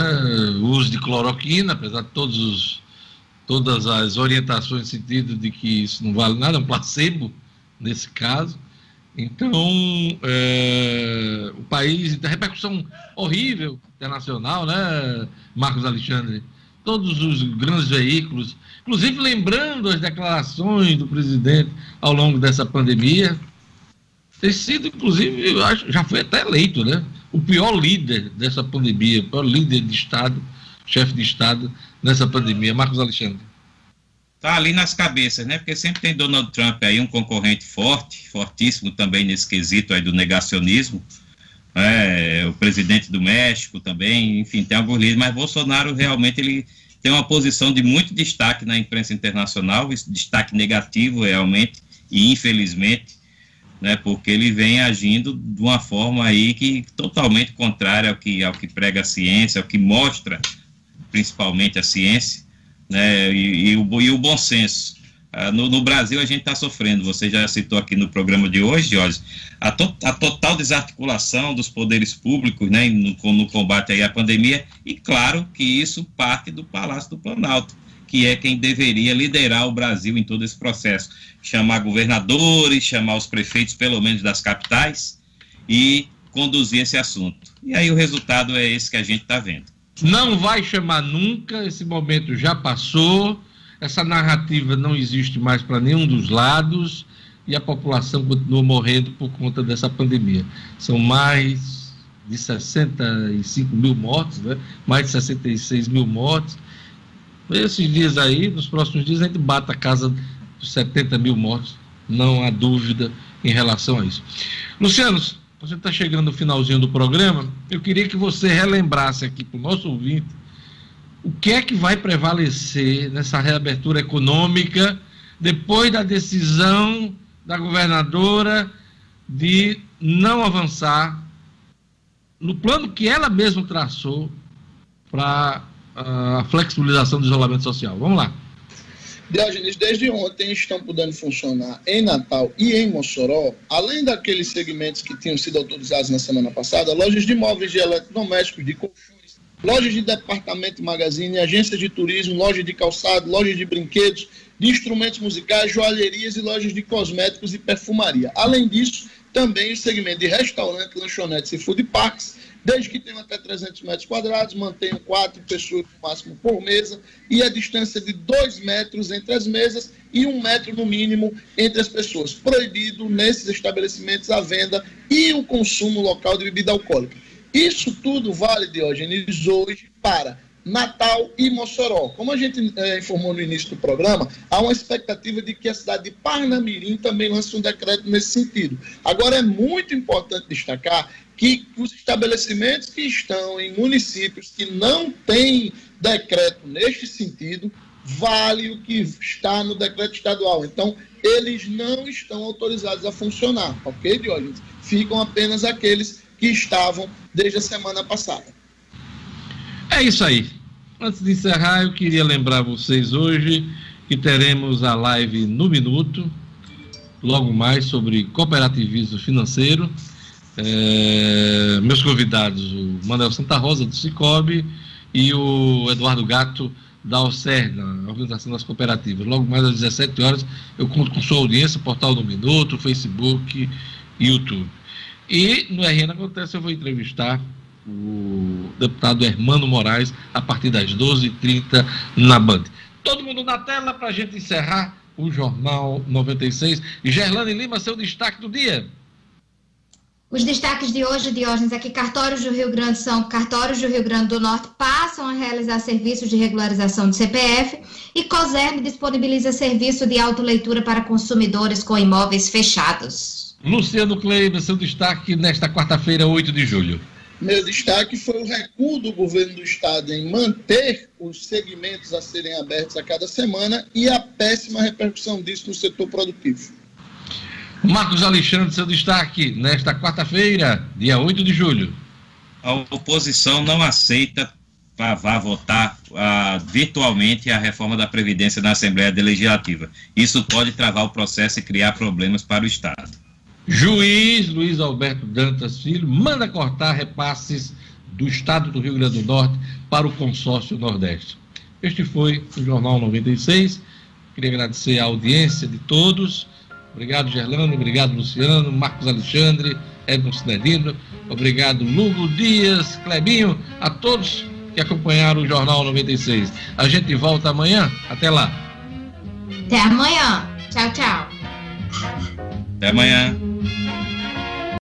uso de cloroquina, apesar de todos os, todas as orientações no sentido de que isso não vale nada, é um placebo nesse caso. Então, é, o país, da repercussão horrível internacional, né, Marcos Alexandre? Todos os grandes veículos, inclusive lembrando as declarações do presidente ao longo dessa pandemia, ter sido, inclusive, eu acho, já foi até eleito, né? O pior líder dessa pandemia, o pior líder de Estado, chefe de Estado nessa pandemia, Marcos Alexandre tá ali nas cabeças, né? Porque sempre tem Donald Trump aí, um concorrente forte, fortíssimo também nesse quesito aí do negacionismo. É, o presidente do México também, enfim, tem alguns líderes, mas Bolsonaro realmente ele tem uma posição de muito destaque na imprensa internacional, destaque negativo realmente, e infelizmente, né, porque ele vem agindo de uma forma aí que totalmente contrária ao que, ao que prega a ciência, ao que mostra principalmente a ciência, né, e, e, o, e o bom senso. Ah, no, no, Brasil a gente está sofrendo, você já citou aqui no programa de hoje, Jorge, a, to, a total desarticulação dos poderes públicos né, no, no combate à pandemia, e claro que isso parte do Palácio do Planalto, que é quem deveria liderar o Brasil em todo esse processo. Chamar governadores, chamar os prefeitos, pelo menos das capitais, e conduzir esse assunto. E aí o resultado é esse que a gente está vendo. Não vai chamar nunca, esse momento já passou, essa narrativa não existe mais para nenhum dos lados e a população continua morrendo por conta dessa pandemia. São mais de 65 mil mortos, né? mais de 66 mil mortos. esses dias aí, nos próximos dias, a gente bata a casa dos 70 mil mortos, não há dúvida em relação a isso. Luciano, você está chegando no finalzinho do programa, eu queria que você relembrasse aqui para o nosso ouvinte o que é que vai prevalecer nessa reabertura econômica depois da decisão da governadora de não avançar no plano que ela mesma traçou para a flexibilização do isolamento social. Vamos lá. Diógenes, desde ontem estão podendo funcionar em Natal e em Mossoró, além daqueles segmentos que tinham sido autorizados na semana passada, lojas de móveis de eletrodomésticos, de colchões, lojas de departamento magazine, agências de turismo, lojas de calçado, lojas de brinquedos, de instrumentos musicais, joalherias e lojas de cosméticos e perfumaria. Além disso, também o segmento de restaurante, lanchonetes e food parks, desde que tenham até 300 metros quadrados, mantenham quatro pessoas no máximo por mesa e a distância de dois metros entre as mesas e um metro no mínimo entre as pessoas. Proibido nesses estabelecimentos a venda e o consumo local de bebida alcoólica. Isso tudo vale, Diógenes, hoje para Natal e Mossoró. Como a gente é, informou no início do programa, há uma expectativa de que a cidade de Parnamirim também lance um decreto nesse sentido. Agora, é muito importante destacar que os estabelecimentos que estão em municípios que não têm decreto neste sentido, vale o que está no decreto estadual. Então, eles não estão autorizados a funcionar, ok, Diógenes? Ficam apenas aqueles que estavam desde a semana passada. É isso aí. Antes de encerrar, eu queria lembrar vocês hoje que teremos a live no Minuto, logo mais sobre cooperativismo financeiro. É, meus convidados, o Manuel Santa Rosa, do Cicobi, e o Eduardo Gato, da Alcerna, Organização das Cooperativas. Logo mais às 17 horas, eu conto com sua audiência, portal do Minuto, Facebook YouTube. E no RN Acontece eu vou entrevistar o deputado Hermano Moraes a partir das 12h30 na Band. Todo mundo na tela para a gente encerrar o Jornal 96. Gerlane Lima, seu destaque do dia. Os destaques de hoje, Diógenes, é que cartórios do Rio Grande são cartórios do Rio Grande do Norte passam a realizar serviços de regularização de CPF e COSERN disponibiliza serviço de autoleitura para consumidores com imóveis fechados. Luciano Kleiber, seu destaque nesta quarta-feira, 8 de julho. Meu destaque foi o recuo do governo do estado em manter os segmentos a serem abertos a cada semana e a péssima repercussão disso no setor produtivo. Marcos Alexandre, seu destaque nesta quarta-feira, dia 8 de julho. A oposição não aceita vá votar uh, virtualmente a reforma da Previdência na Assembleia Legislativa. Isso pode travar o processo e criar problemas para o Estado. Juiz Luiz Alberto Dantas Filho manda cortar repasses do Estado do Rio Grande do Norte para o consórcio Nordeste. Este foi o Jornal 96. Queria agradecer a audiência de todos. Obrigado, Gerlano. Obrigado, Luciano. Marcos Alexandre, Edson Cinerino. Obrigado, Lugo Dias, Clebinho, a todos que acompanharam o Jornal 96. A gente volta amanhã. Até lá. Até amanhã. Tchau, tchau. Até amanhã.